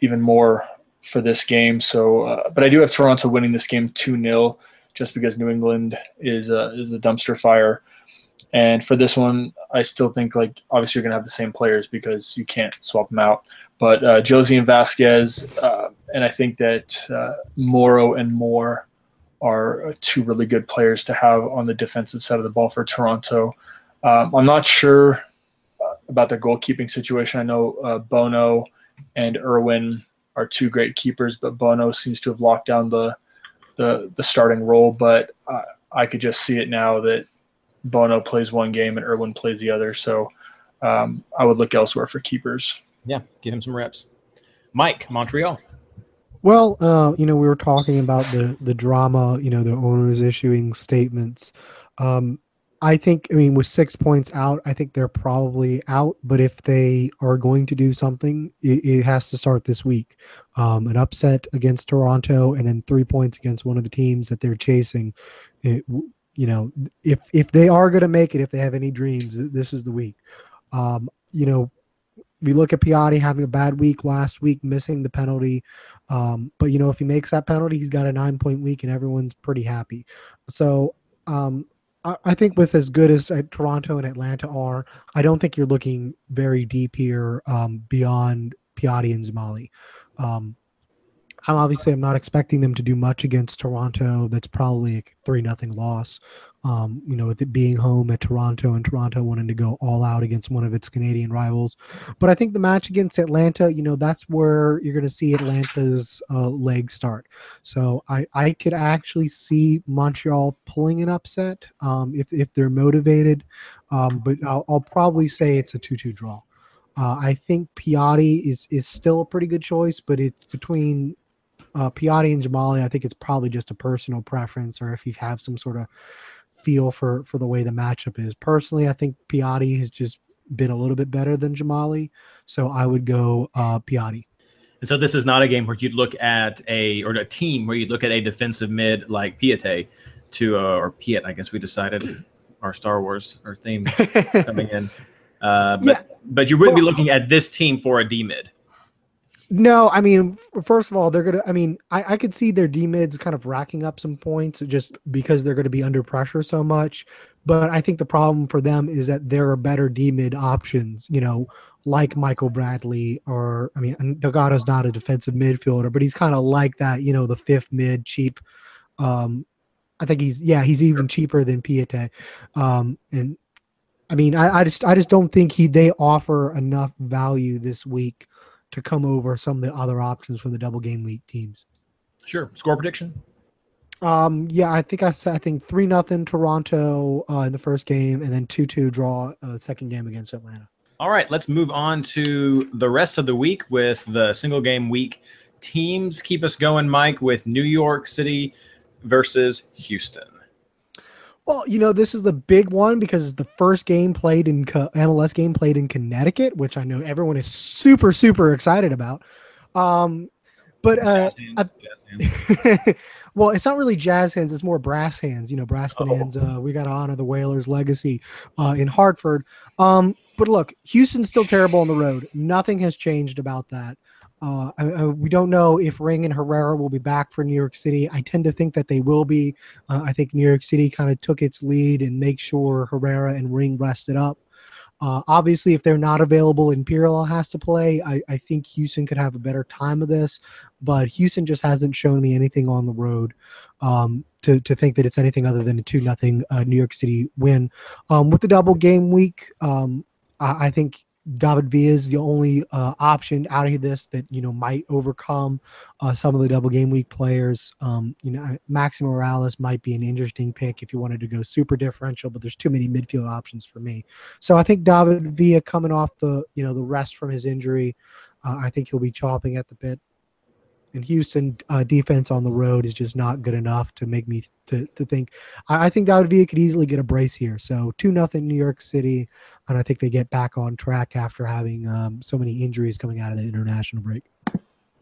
even more for this game. So, uh, but I do have Toronto winning this game two 0 just because New England is a, is a dumpster fire. And for this one, I still think like obviously you're gonna have the same players because you can't swap them out. But uh, Jozy and Vasquez, uh, and I think that uh, Morrow and Moore are two really good players to have on the defensive side of the ball for Toronto. Um, I'm not sure uh, about their goalkeeping situation. I know uh, Bono and Irwin are two great keepers, but Bono seems to have locked down the the, the starting role. But uh, I could just see it now that Bono plays one game and Irwin plays the other. So um, I would look elsewhere for keepers. Yeah, give him some reps. Mike, Montreal. Well, uh, you know, we were talking about the the drama. You know, the owners issuing statements. Um, I think, I mean, with six points out, I think they're probably out. But if they are going to do something, it, it has to start this week. Um, an upset against Toronto, and then three points against one of the teams that they're chasing. It, you know, if if they are going to make it, if they have any dreams, this is the week. Um, you know, we look at Piatti having a bad week last week, missing the penalty. Um, but you know, if he makes that penalty, he's got a nine point week, and everyone's pretty happy. So um, I, I think with as good as uh, Toronto and Atlanta are, I don't think you're looking very deep here um, beyond Piatti and Dzemaili. I'm obviously I'm not expecting them to do much against Toronto. That's probably a three nothing loss. Um, you know, with it being home at Toronto and Toronto wanting to go all out against one of its Canadian rivals. But I think the match against Atlanta, you know, that's where you're going to see Atlanta's uh, leg start. So I, I could actually see Montreal pulling an upset um, if, if they're motivated. Um, but I'll, I'll probably say it's a 2 2 draw. Uh, I think Piatti is, is still a pretty good choice, but it's between uh, Piatti and Dzemaili. I think it's probably just a personal preference, or if you have some sort of feel for for the way the matchup is. Personally, I think Piatti has just been a little bit better than Dzemaili, so I would go uh, Piatti. And so this is not a game where you'd look at a or a team where you'd look at a defensive mid like Piate to uh, or Piet, I guess we decided our Star Wars our theme coming in. Uh, but Yeah. but you wouldn't be looking at this team for a D mid. No, I mean, first of all, they're gonna. I mean, I, I could see their D mids kind of racking up some points just because they're going to be under pressure so much. But I think the problem for them is that there are better D mid options. You know, like Michael Bradley, or I mean, Delgado's not a defensive midfielder, but he's kind of like that. You know, the fifth mid, cheap. Um, I think he's yeah, he's even cheaper than Piette. Um, and I mean, I, I just I just don't think he they offer enough value this week to come over some of the other options from the double game week teams. Sure. Score prediction. Um, yeah, I think I said I think three nothing Toronto uh, in the first game, and then two two draw uh, second game against Atlanta. All right, let's move on to the rest of the week with the single game week teams. Keep us going, Mike, with New York City versus Houston. Well, you know, this is the big one because it's the first game played in Co- MLS game played in Connecticut, which I know everyone is super, super excited about. Um, but uh, Jazz hands, jazz hands. well, it's not really jazz hands; it's more brass hands. You know, brass Oh. bonanza. We got to honor the Whalers' legacy uh, in Hartford. Um, but look, Houston's still terrible on the road. Nothing has changed about that. Uh, I, I, we don't know if Ring and Herrera will be back for New York City. I tend to think that they will be. Uh, I think New York City kind of took its lead and make sure Herrera and Ring rested up. Uh, obviously, if they're not available, Imperial has to play. I, I think Houston could have a better time of this, but Houston just hasn't shown me anything on the road um, to to think that it's anything other than a two nothing uh, New York City win. Um, with the double game week, um, I, I think David Villa is the only uh, option out of this that you know might overcome uh, some of the double game week players. Um, you know, Maximo Moralez might be an interesting pick if you wanted to go super differential, but there's too many midfield options for me. So I think David Villa coming off the you know the rest from his injury, uh, I think he'll be chopping at the bit. And Houston uh, defense on the road is just not good enough to make me to, to think. I, I think Villa could easily get a brace here. So two nothing New York City, and I think they get back on track after having um, so many injuries coming out of the international break.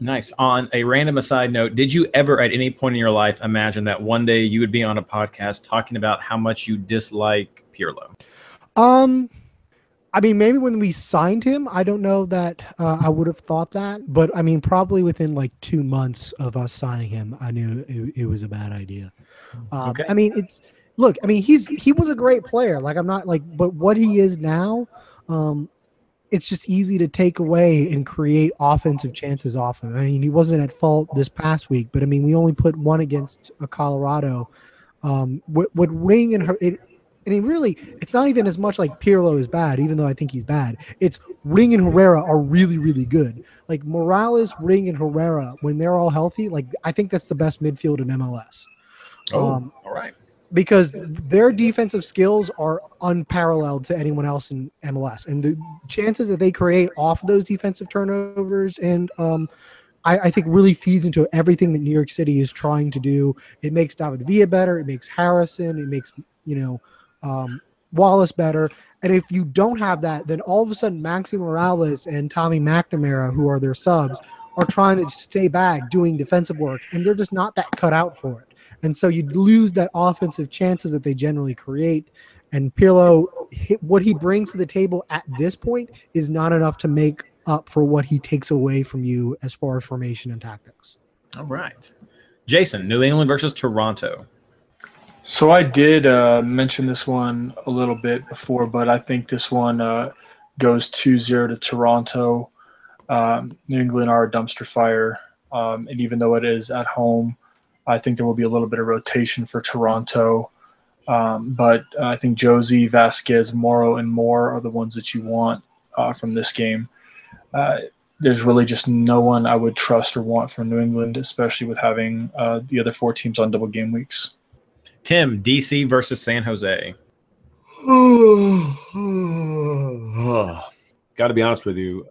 Nice. On a random aside note, did you ever at any point in your life imagine that one day you would be on a podcast talking about how much you dislike Pirlo? Um, I mean, maybe when we signed him, I don't know that uh, I would have thought that, but I mean, probably within like two months of us signing him, I knew it, it was a bad idea. Um, Okay. I mean, it's look. I mean, he's he was a great player. Like I'm not like, but what he is now, um, it's just easy to take away and create offensive chances off him. I mean, he wasn't at fault this past week, but I mean, we only put one against uh, Colorado. Um, Ring and her it, and he really it's not even as much like Pirlo is bad, even though I think he's bad. It's Ring and Herrera are really really good. Like Moralez, Ring, and Herrera when they're all healthy, like I think that's the best midfield in MLS. Um, all right. because their defensive skills are unparalleled to anyone else in MLS, and the chances that they create off of those defensive turnovers and um, I, I think really feeds into everything that New York City is trying to do. It makes David Villa better. It makes Harrison. It makes you know um, Wallace better. And if you don't have that, then all of a sudden Maxi Moralez and Tommy McNamara, who are their subs, are trying to stay back doing defensive work, and they're just not that cut out for it. And so you lose that offensive chances that they generally create. And Pirlo, what he brings to the table at this point is not enough to make up for what he takes away from you as far as formation and tactics. All right. Jason, New England versus Toronto. So I did uh, mention this one a little bit before, but I think this one uh, goes 2-0 to Toronto. Um, New England are a dumpster fire, um, and even though it is at home, I think there will be a little bit of rotation for Toronto. Um, but I think Jozy, Vasquez, Morrow, and Moore are the ones that you want uh, from this game. Uh, there's really just no one I would trust or want from New England, especially with having uh, the other four teams on double game weeks. Tim, DC versus San Jose. Got to be honest with you,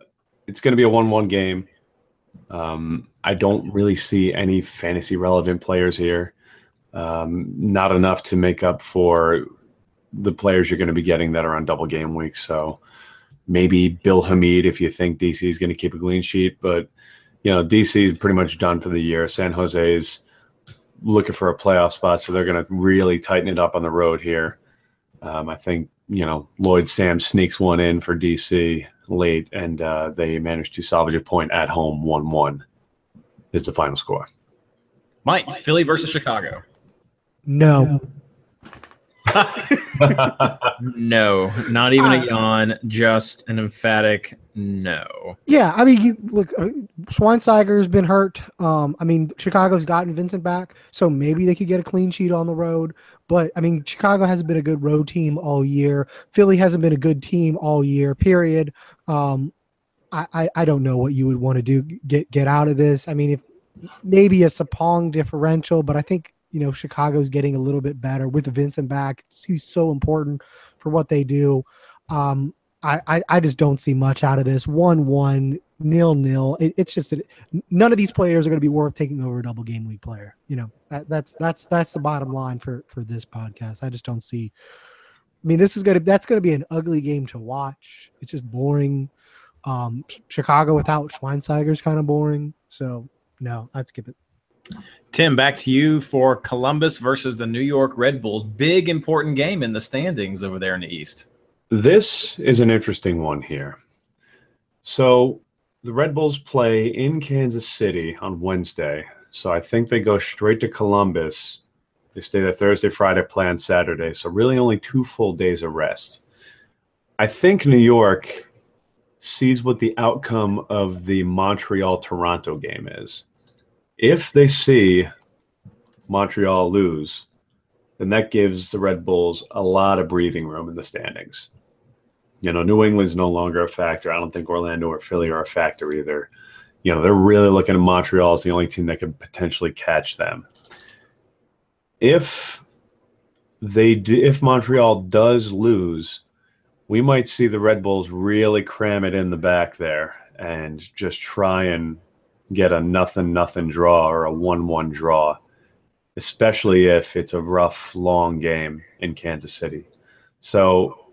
it's going to be a one-one game. Um, I don't really see any fantasy relevant players here. Um, not enough to make up for the players you're going to be getting that are on double game weeks. So maybe Bill Hamid if you think DC is going to keep a clean sheet, but you know DC is pretty much done for the year. San Jose is looking for a playoff spot, so they're going to really tighten it up on the road here. Um, I think you know Lloyd Sam sneaks one in for DC late, and uh, they managed to salvage a point at home. One-one is the final score. Mike, Philly versus Chicago. No. No, not even a yawn, just an emphatic no. Yeah, I mean, you, look, uh, Schweinsteiger's been hurt. Um, I mean, Chicago's gotten Vincent back, so maybe they could get a clean sheet on the road. But I mean, Chicago hasn't been a good road team all year. Philly hasn't been a good team all year. Period. Um, I, I, I don't know what you would want to do get get out of this. I mean, if maybe a Sapong differential, but I think you know Chicago's getting a little bit better with Vincent back. He's so important for what they do. Um, I, I, I just don't see much out of this. One one nil nil. It, it's just that none of these players are going to be worth taking over a double game week player. You know that, that's that's that's the bottom line for for this podcast. I just don't see. I mean, this is gonna that's gonna be an ugly game to watch. It's just boring. Um, Chicago without Schweinsteiger is kind of boring. So no, I'd skip it. Tim, back to you for Columbus versus the New York Red Bulls. Big important game in the standings over there in the East. This is an interesting one here. So the Red Bulls play in Kansas City on Wednesday. So I think they go straight to Columbus. They stay there Thursday, Friday, play on Saturday. So really only two full days of rest. I think New York sees what the outcome of the Montreal Toronto game is. If they see Montreal lose, then that gives the Red Bulls a lot of breathing room in the standings. You know, New England's no longer a factor. I don't think Orlando or Philly are a factor either. You know, they're really looking at Montreal as the only team that could potentially catch them. If they do, if Montreal does lose, we might see the Red Bulls really cram it in the back there and just try and get a nothing nothing draw or a one one draw, especially if it's a rough long game in Kansas City. So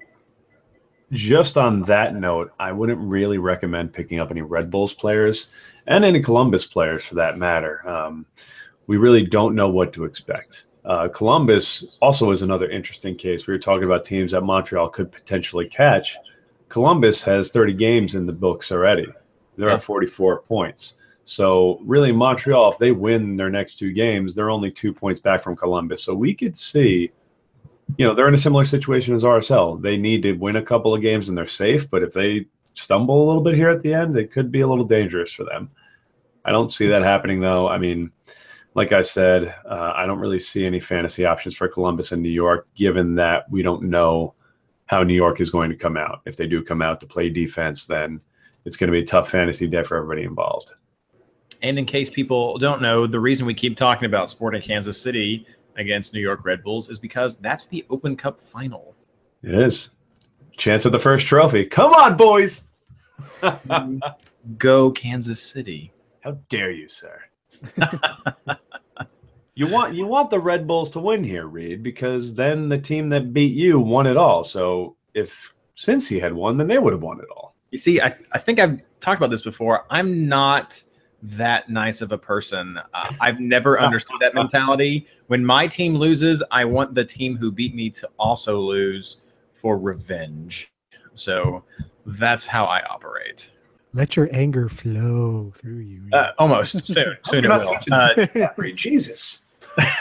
just on that note, I wouldn't really recommend picking up any Red Bulls players and any Columbus players for that matter. Um, we really don't know what to expect. Uh, Columbus also is another interesting case. We were talking about teams that Montreal could potentially catch. Columbus has 30 games in the books already. They're Yeah. at 44 points. So really, Montreal, if they win their next two games, they're only two points back from Columbus. So we could see you know they're in a similar situation as RSL. They need to win a couple of games and they're safe, but if they stumble a little bit here at the end, it could be a little dangerous for them. I don't see that happening though. I mean, like I said, uh, I don't really see any fantasy options for Columbus and New York, given that we don't know how New York is going to come out. If they do come out to play defense, then it's going to be a tough fantasy day for everybody involved. And in case people don't know, the reason we keep talking about Sporting Kansas City against New York Red Bulls is because that's the Open Cup final. It is chance of the first trophy. Come on, boys! Go Kansas City. How dare you, sir? you want you want the Red Bulls to win here, Reed, because then the team that beat you won it all. So if since he had won, then they would have won it all. You see, I, I think I've talked about this before. I'm not that nice of a person. Uh, I've never understood that mentality. When my team loses, I want the team who beat me to also lose for revenge. So that's how I operate. Let your anger flow through you. Uh, almost soon. Soon it will. Uh, Jesus.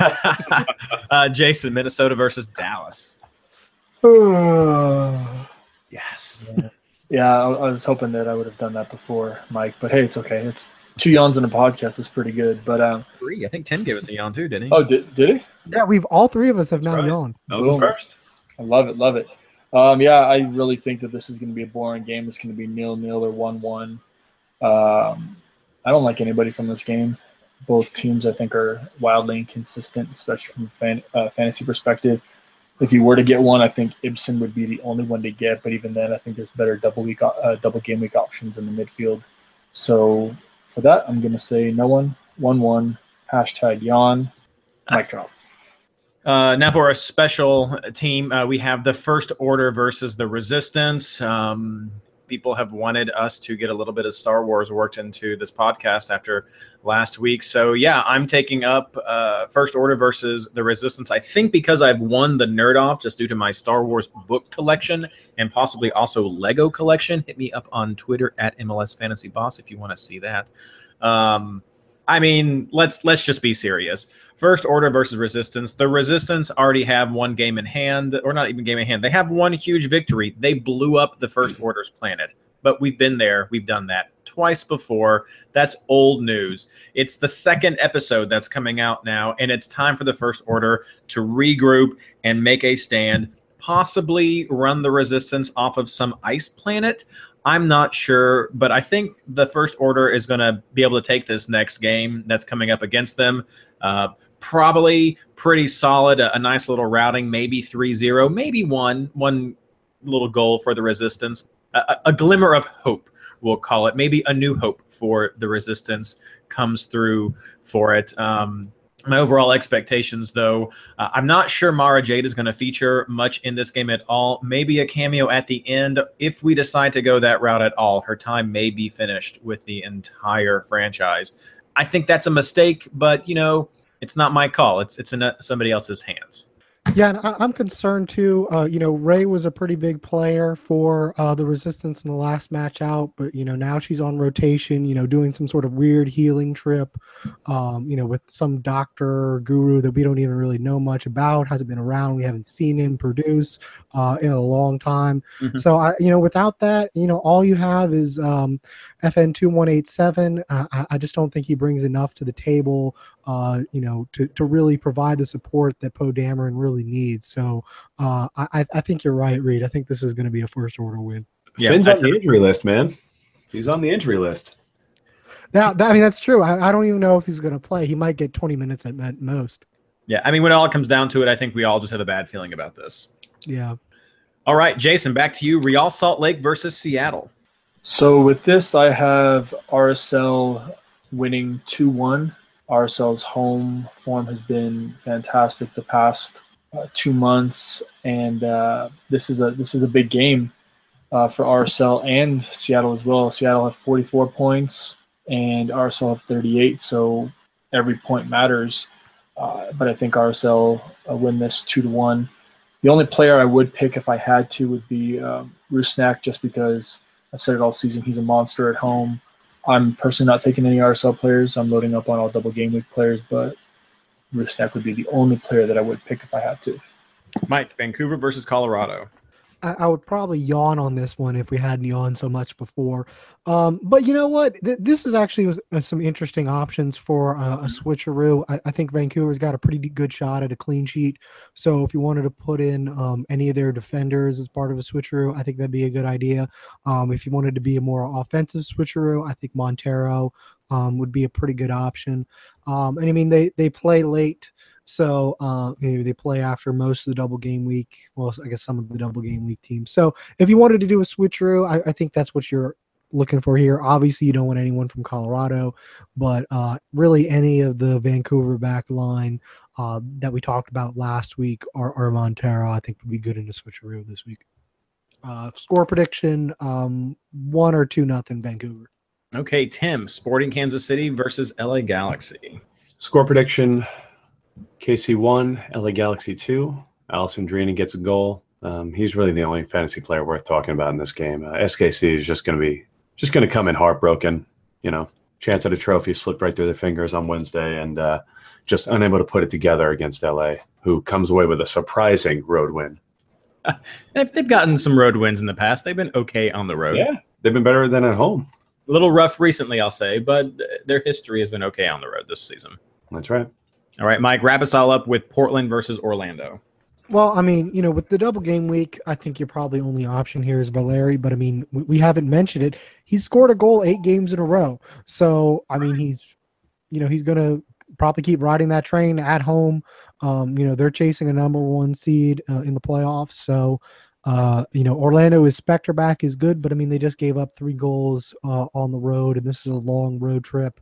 uh, Jason, Minnesota versus Dallas. Yes. Yeah, I, I was hoping that I would have done that before, Mike. But hey, it's okay. It's two yawns in a podcast is pretty good. But um, Three. I think Tim gave us a yawn too, didn't he? oh, did, did he? yeah, we've all three of us have now right. yawned. That was the first. I love it, love it. Um, yeah, I really think that this is going to be a boring game. It's going to be nil nil or one one. Um, I don't like anybody from this game. Both teams, I think, are wildly inconsistent, especially from a fan, uh, fantasy perspective. If you were to get one, I think Ibson would be the only one to get. But even then, I think there's better double week, uh, double game week options in the midfield. So for that, I'm going to say no one, one one, hashtag yawn, mic drop. Uh, now for a special team, uh, we have the First Order versus the Resistance. Um, people have wanted us to get a little bit of Star Wars worked into this podcast after last week. So yeah, I'm taking up uh, First Order versus the Resistance. I think because I've won the nerd off just due to my Star Wars book collection and possibly also Lego collection. Hit me up on Twitter at MLS Fantasy Boss if you want to see that. Um, I mean, let's let's just be serious. First Order versus Resistance. The Resistance already have one game in hand, or not even game in hand. They have one huge victory. They blew up the First Order's planet. But we've been there. We've done that twice before. That's old news. It's the second episode that's coming out now, and it's time for the First Order to regroup and make a stand. Possibly run the Resistance off of some ice planet. I'm not sure, but I think the First Order is going to be able to take this next game that's coming up against them. Uh, probably pretty solid, a, a nice little routing, maybe 3 0, maybe one, one little goal for the Resistance. a, a glimmer of hope, we'll call it. Maybe a new hope for the resistance comes through for it. Um, my overall expectations, though, uh, I'm not sure Mara Jade is going to feature much in this game at all. Maybe a cameo at the end if we decide to go that route at all. Her time may be finished with the entire franchise. I think that's a mistake, but you know, it's not my call. It's it's in a, somebody else's hands. Yeah, and I, I'm concerned too. Uh, you know, Rey was a pretty big player for uh, the Resistance in the last match out, but you know now she's on rotation. You know, doing some sort of weird healing trip. Um, you know, with some doctor guru that we don't even really know much about. Hasn't been around. We haven't seen him produce uh, in a long time. Mhm. So I, you know, without that, you know, all you have is um, FN two one eight seven. I, I just don't think he brings enough to the table uh, you know, to, to really provide the support that Poe Dameron really needs. So uh, I, I think you're right, Reed. I think this is going to be a first order win. Yeah, Finn's on the injury list, man. He's on the injury list. Now, that, I mean, that's true. I, I don't even know if he's going to play. He might get 20 minutes at, at most. Yeah, I mean, when it all comes down to it, I think we all just have a bad feeling about this. Yeah. All right, Jason, back to you. Real Salt Lake versus Seattle. So with this, I have RSL winning 2 1. RSL's home form has been fantastic the past uh, two months, and uh, this is a this is a big game uh, for RSL and Seattle as well. Seattle have 44 points, and RSL have 38, so every point matters. Uh, but I think RSL uh, win this two to one. The only player I would pick if I had to would be um, Rusnak, just because I've said it all season. He's a monster at home. I'm personally not taking any RSL players. I'm loading up on all double game week players, but Rusnak would be the only player that I would pick if I had to. Mike, Vancouver versus Colorado. I, I would probably yawn on this one if we hadn't yawned so much before. Um, but you know what? Th- this is actually was, uh, some interesting options for uh, a switcheroo. I, I think Vancouver's got a pretty good shot at a clean sheet. So if you wanted to put in um, any of their defenders as part of a switcheroo, I think that'd be a good idea. Um, if you wanted to be a more offensive switcheroo, I think Montero um, would be a pretty good option. Um, and I mean, they they play late. So uh, maybe they play after most of the double game week. Well, I guess some of the double game week teams. So if you wanted to do a switcheroo, I, I think that's what you're looking for here. Obviously, you don't want anyone from Colorado, but uh, really any of the Vancouver back line uh, that we talked about last week or, or Montero, I think would be good in a switcheroo this week. Uh, score prediction: um, one or two nothing Vancouver. Okay, Tim, Sporting Kansas City versus LA Galaxy. Score prediction KC 1, LA Galaxy 2. Alessandrini gets a goal. Um, he's really the only fantasy player worth talking about in this game. Uh, SKC is just going to be just going to come in heartbroken. You know, chance at a trophy slipped right through their fingers on Wednesday, and uh, just unable to put it together against LA, who comes away with a surprising road win. They've, they've gotten some road wins in the past. They've been okay on the road. Yeah, they've been better than at home. A little rough recently, I'll say, but their history has been okay on the road this season. That's right. All right, Mike, wrap us all up with Portland versus Orlando. Well, I mean, you know, with the double game week, I think your probably only option here is Valeri. But I mean, we, haven't mentioned it. He's scored a goal eight games in a row. So I mean, he's, you know, he's gonna probably keep riding that train at home. Um, you know, they're chasing a number one seed uh, in the playoffs. So, uh, you know, Orlando is Spector back is good, but I mean, they just gave up three goals uh, on the road, and this is a long road trip.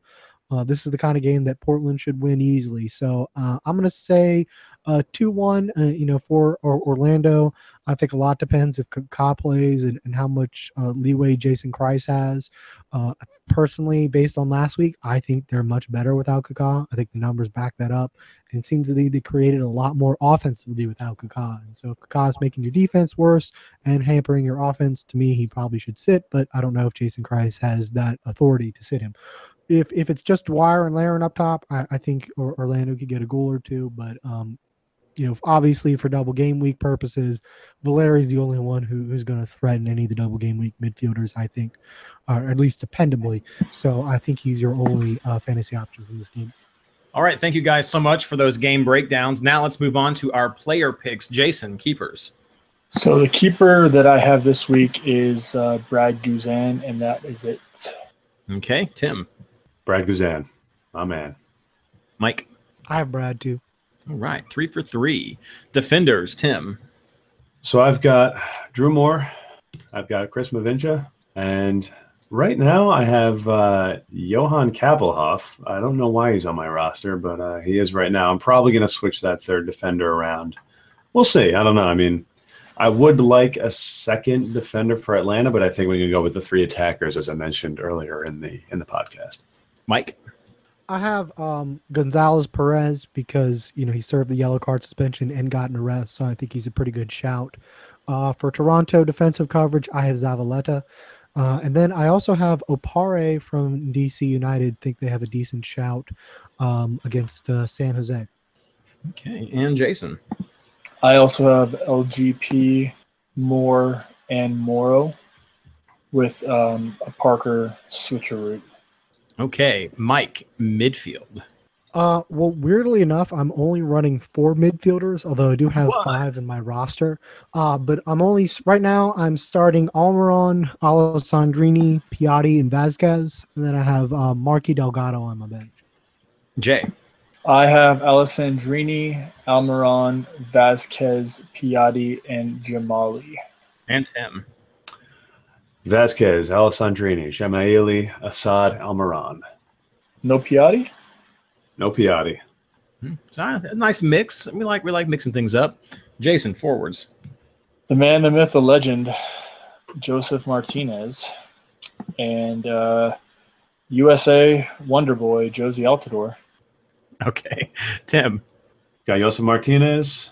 Uh, this is the kind of game that Portland should win easily. So uh, I'm going to say uh, 2 1, uh, you know, for or, Orlando. I think a lot depends if Ka plays and, and how much uh, leeway Jason Kreis has. Uh, personally, based on last week, I think they're much better without Kaká. I think the numbers back that up. And it seems to be they created a lot more offensively without Kaká. And so if Kaká is making your defense worse and hampering your offense, to me, he probably should sit. But I don't know if Jason Kreis has that authority to sit him if if it's just Dwyer and Larin up top, I, I think Orlando could get a goal or two. But um, you know, obviously for double game week purposes, Valeri's the only one who, who's going to threaten any of the double game week midfielders. I think, or at least dependably. So I think he's your only uh, fantasy option from this game. All right, thank you guys so much for those game breakdowns. Now let's move on to our player picks. Jason, keepers. So the keeper that I have this week is uh, Brad Guzan, and that is it. Okay, Tim. Brad Guzan, my man. Mike. I have Brad too. All right, three for three. Defenders, Tim. So I've got Drew Moore. I've got Chris Mavinga, and right now I have uh, Johan Kappelhof. I don't know why he's on my roster, but uh, he is right now. I'm probably going to switch that third defender around. We'll see. I don't know. I mean, I would like a second defender for Atlanta, but I think we can go with the three attackers, as I mentioned earlier in the in the podcast. Mike. I have um, Gonzalez Pirez because you know he served the yellow card suspension and got an arrest, so I think he's a pretty good shout. Uh, for Toronto defensive coverage, I have Zavaleta, uh, and then I also have Opare from DC United. Think they have a decent shout um, against uh, San Jose. Okay, and Jason. I also have LGP, Moore, and Morrow with um, a Parker switcheroo. Okay, Mike, midfield. Uh, well, weirdly enough, I'm only running four midfielders, although I do have What? five in my roster. Uh, but I'm only right now. I'm starting Almiron, Alessandrini, Piatti, and Vasquez, and then I have uh, Marky Delgado on my bench. Jay. I have Alessandrini, Almiron, Vasquez, Piatti, and Dzemaili. And Tim. Vasquez, Alessandrini, Dzemaili, Asad, Almiron. No Piatti? No Piatti. Hmm, a nice mix. We like we like mixing things up. Jason, forwards. The man, the myth, the legend, Josef Martinez, and uh, USA Wonder Boy Jozy Altidore. Okay, Tim. Got Josef Martinez,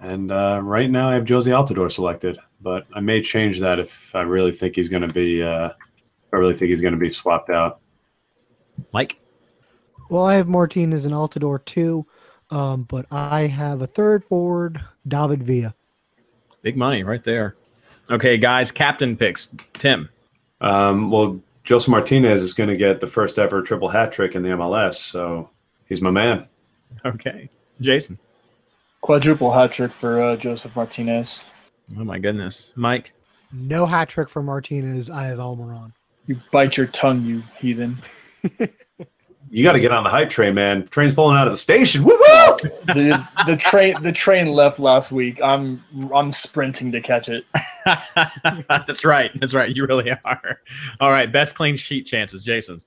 and uh, right now I have Jozy Altidore selected, but I may change that if I really think he's going to be. Uh, I really think he's going to be swapped out. Mike. Well, I have Martin as an Altidore too, um, but I have a third forward, David Villa. Big money right there. Okay, guys, captain picks. Tim. Um, well, Josef Martinez is going to get the first ever triple hat trick in the MLS, so he's my man. Okay. Jason. Quadruple hat trick for uh, Josef Martinez. Oh my goodness. Mike. No hat trick for Martinez. I have Almiron. You bite your tongue, you heathen. You got to get on the hype train, man. Train's pulling out of the station. Woo woo! the the train the train left last week. I'm I'm sprinting to catch it. That's right. That's right. You really are. All right. Best clean sheet chances, Jason.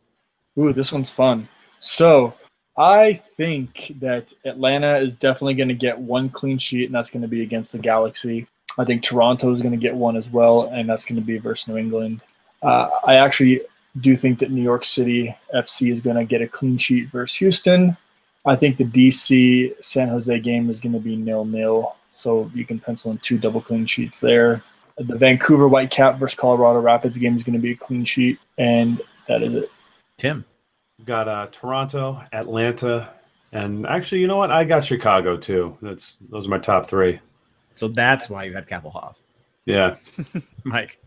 Ooh, this one's fun. So I think that Atlanta is definitely going to get one clean sheet, and that's going to be against the Galaxy. I think Toronto is going to get one as well, and that's going to be versus New England. Uh, I actually do think that New York City FC is going to get a clean sheet versus Houston. I think the DC San Jose game is going to be nil nil, so you can pencil in two double clean sheets there. The Vancouver Whitecap versus Colorado Rapids game is going to be a clean sheet, and that is it. Tim. Got uh, Toronto, Atlanta, and actually, you know what? I got Chicago too. That's those are my top three. So that's why you had Kappelhof. Yeah, Mike.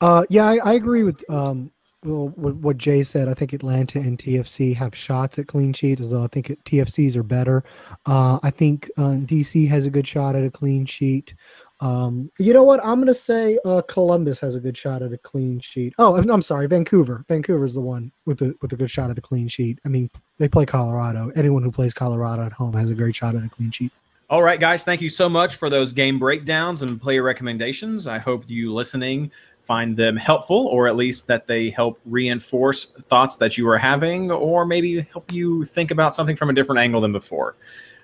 Uh, yeah, I, I agree with um, what, what Jay said. I think Atlanta and TFC have shots at clean sheet, although I think it, TFCs are better. Uh, I think uh, DC has a good shot at a clean sheet. Um, you know what? I'm going to say uh, Columbus has a good shot at a clean sheet. Oh, I'm, I'm sorry, Vancouver. Vancouver's the one with the with a good shot at the clean sheet. I mean, they play Colorado. Anyone who plays Colorado at home has a great shot at a clean sheet. All right, guys, thank you so much for those game breakdowns and player recommendations. I hope you listening find them helpful, or at least that they help reinforce thoughts that you are having, or maybe help you think about something from a different angle than before.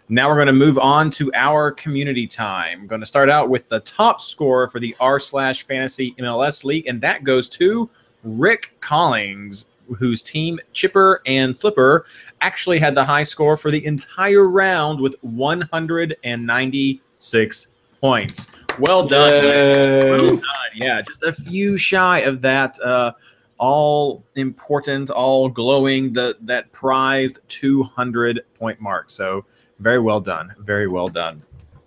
Now we're going to move on to our community time. I'm going to start out with the top score for the R slash Fantasy MLS League, and that goes to Rick Collings, whose team Chipper and Flipper actually had the high score for the entire round with 196 points. Well done. Well done. Yeah, just a few shy of that uh, all important, all glowing, the that prized 200 point mark. So very well done. Very well done.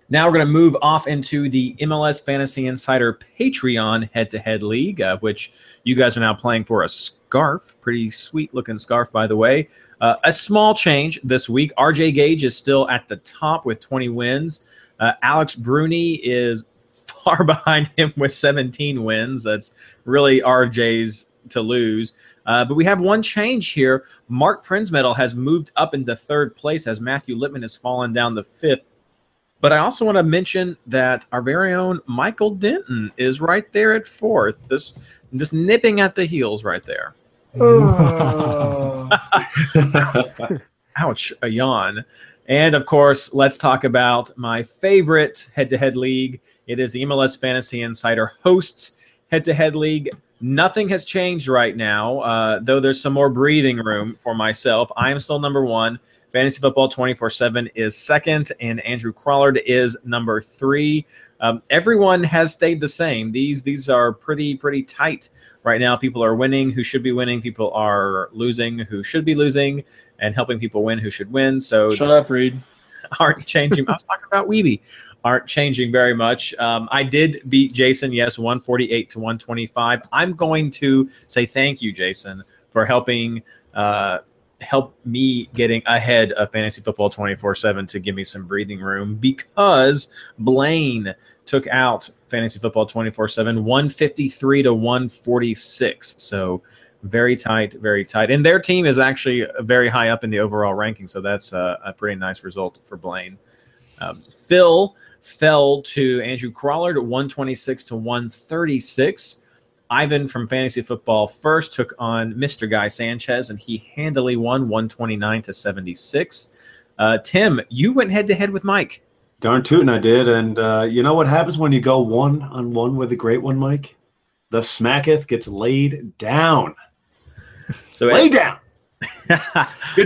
Now we're going to move off into the MLS Fantasy Insider Patreon head-to-head league, uh, which you guys are now playing for a scarf. Pretty sweet looking scarf, by the way. Uh, a small change this week. RJ Gage is still at the top with 20 wins. Uh, Alex Bruni is far behind him with 17 wins. That's really RJ's to lose. Uh, but we have one change here. Mark Prinsmetal has moved up into third place as Matthew Lippman has fallen down to fifth. But I also want to mention that our very own Michael Denton is right there at fourth, this just nipping at the heels right there. Oh. Ouch, a yawn. And of course, let's talk about my favorite head to head league. It is the MLS Fantasy Insider hosts head to head league. Nothing has changed right now, uh, though there's some more breathing room for myself. I am still number one. Fantasy Football 24 7 is second, and Andrew Crawlard is number three. Um, everyone has stayed the same. These these are pretty pretty tight right now. People are winning who should be winning. People are losing who should be losing, and helping people win who should win. So Shut up, Reed. aren't changing. I was talking about Weeby. Aren't changing very much. Um, I did beat Jason, yes, 148 to 125. I'm going to say thank you, Jason, for helping uh, help me getting ahead of Fantasy Football 24 7 to give me some breathing room because Blaine took out Fantasy Football 24 7, 153 to 146. So very tight, very tight. And their team is actually very high up in the overall ranking. So that's a, a pretty nice result for Blaine. Um, Phil fell to Andrew Crawlard at 126 to 136. Ivan from Fantasy Football first took on Mr. Guy Sanchez, and he handily won 129 to 76. Uh, Tim, you went head to head with Mike. Darn tootin' I did. And uh, you know what happens when you go one on one with a great one, Mike? The smacketh gets laid down. So Lay down. Good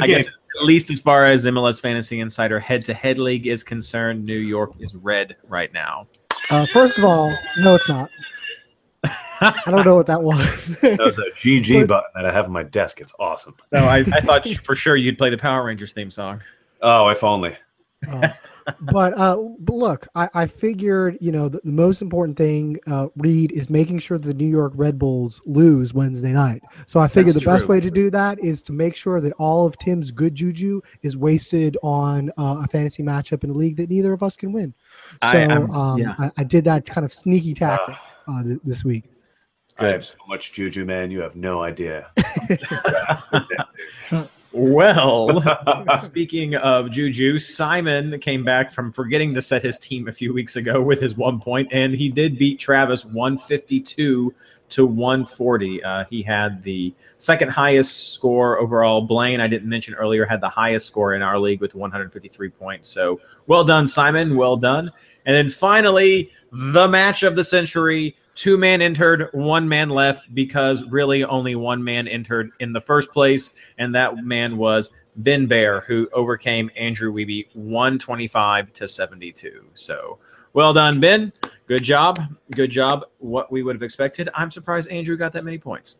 I game. guess at least as far as MLS Fantasy Insider head to head league is concerned, New York is red right now. Uh, first of all, no, it's not. I don't know what that was. That was a GG button that I have on my desk. It's awesome. No, I, I thought for sure you'd play the Power Rangers theme song. Oh, if only. Uh, but uh, but look, I, I figured you know the, the most important thing, uh, Reed, is making sure the New York Red Bulls lose Wednesday night. So I figured That's the best way to do that is to make sure that all of Tim's good juju is wasted on uh, a fantasy matchup in a league that neither of us can win. So I- um, yeah. I, I did that kind of sneaky tactic uh, th- this week. I have so much juju, man. You have no idea. Well, speaking of Juju, Simon came back from forgetting to set his team a few weeks ago with his one point, and he did beat Travis 152 to 140. Uh, he had the second highest score overall. Blaine, I didn't mention earlier, had the highest score in our league with 153 points. So well done, Simon. Well done. And then finally, the match of the century. Two man entered, one man left because really only one man entered in the first place, and that man was Ben Baer, who overcame Andrew Weeby 125 to 72. So well done, Ben. Good job. Good job. What we would have expected. I'm surprised Andrew got that many points.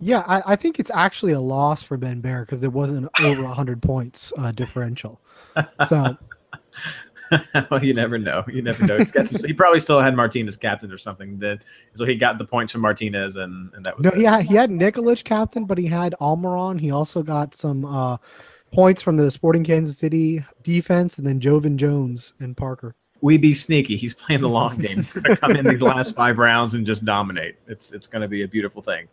Yeah, I, I think it's actually a loss for Ben Baer because it wasn't over 100 points uh, differential. So well, you never know. You never know. Some, he probably still had Martinez captain or something. Then so he got the points from Martinez, and, and that was No, it. he had he had Nikolic captain, but he had Almiron. He also got some uh, points from the Sporting Kansas City defense, and then Jovan Jones and Parker. we be sneaky. He's playing the long game. He's going to come in these last five rounds and just dominate. It's it's going to be a beautiful thing.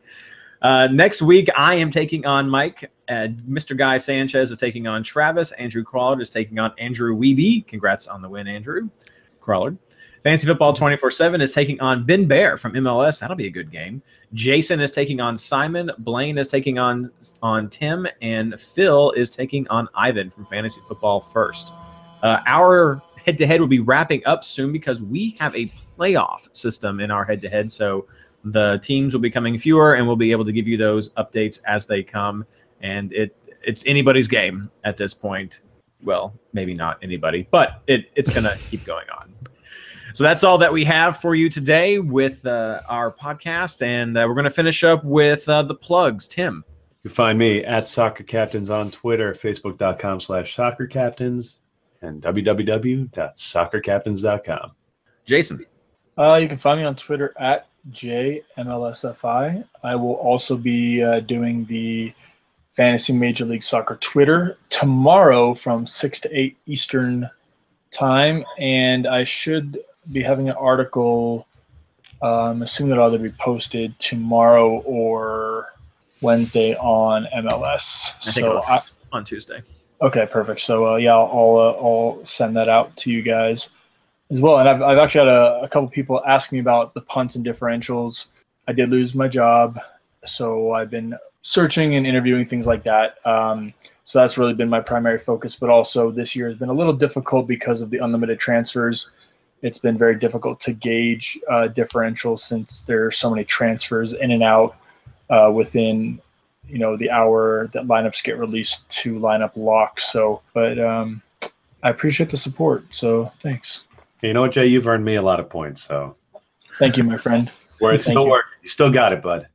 Uh, next week, I am taking on Mike. Uh, Mr. Guy Sanchez is taking on Travis. Andrew Crawlard is taking on Andrew Weeby. Congrats on the win, Andrew Crawlard. Fantasy Football 24 7 is taking on Ben Baer from MLS. That'll be a good game. Jason is taking on Simon. Blaine is taking on, on Tim. And Phil is taking on Ivan from Fantasy Football First. Uh, our head to head will be wrapping up soon because we have a playoff system in our head to head. So the teams will be coming fewer, and we'll be able to give you those updates as they come. And it it's anybody's game at this point. Well, maybe not anybody, but it, it's going to keep going on. So that's all that we have for you today with uh, our podcast, and uh, we're going to finish up with uh, the plugs. Tim, You can find me at Soccer Captains on Twitter, facebook.com slash soccer captains, and www.soccercaptains.com. Jason, Uh, you can find me on Twitter at JMLSFI. I will also be uh, doing the Fantasy Major League Soccer Twitter tomorrow from 6 to 8 Eastern Time. And I should be having an article, uh, I'm assuming that'll either be posted tomorrow or Wednesday on MLS. I think so I, on Tuesday. Okay, perfect. So uh, yeah, I'll I'll, uh, I'll send that out to you guys as well. And I've I've actually had a, a couple people ask me about the punts and differentials. I did lose my job, so I've been searching and interviewing things like that. Um, so that's really been my primary focus. But also this year has been a little difficult because of the unlimited transfers. It's been very difficult to gauge uh, differentials since there are so many transfers in and out uh, within you know the hour that lineups get released to lineup lock. So, but um, I appreciate the support. So thanks. You know what, Jay? You've earned me a lot of points, so Thank you, my friend. where it's still you. working. You still got it, bud.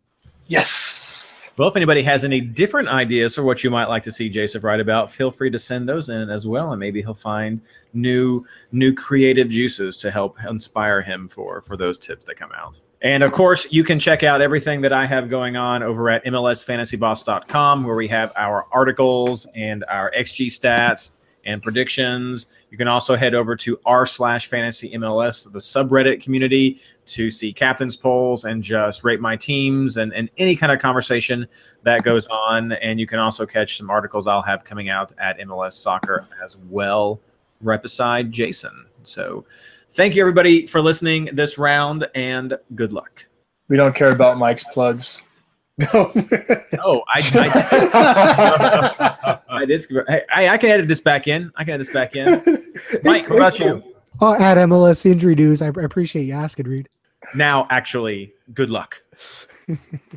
Yes. Well, if anybody has any different ideas for what you might like to see Joseph write about, feel free to send those in as well, and maybe he'll find new new creative juices to help inspire him for for those tips that come out. And of course, you can check out everything that I have going on over at MLSFantasyBoss.com, where we have our articles and our XG stats and predictions. You can also head over to r slash fantasy MLS, the subreddit community, to see captain's polls and just rate my teams and, and any kind of conversation that goes on. And you can also catch some articles I'll have coming out at MLS Soccer as well, right beside Jason. So thank you, everybody, for listening this round, and good luck. We don't care about Mike's plugs. Oh, I, I, I did. I, I can edit this back in. I can edit this back in. Mike, It's- what about you? fine. Oh, at MLS injury news, I I appreciate you asking, Reed. Now, actually, good luck.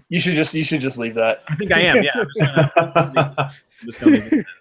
You should just you should just leave that. I think I am. Yeah. I'm just gonna, I'm just gonna leave it.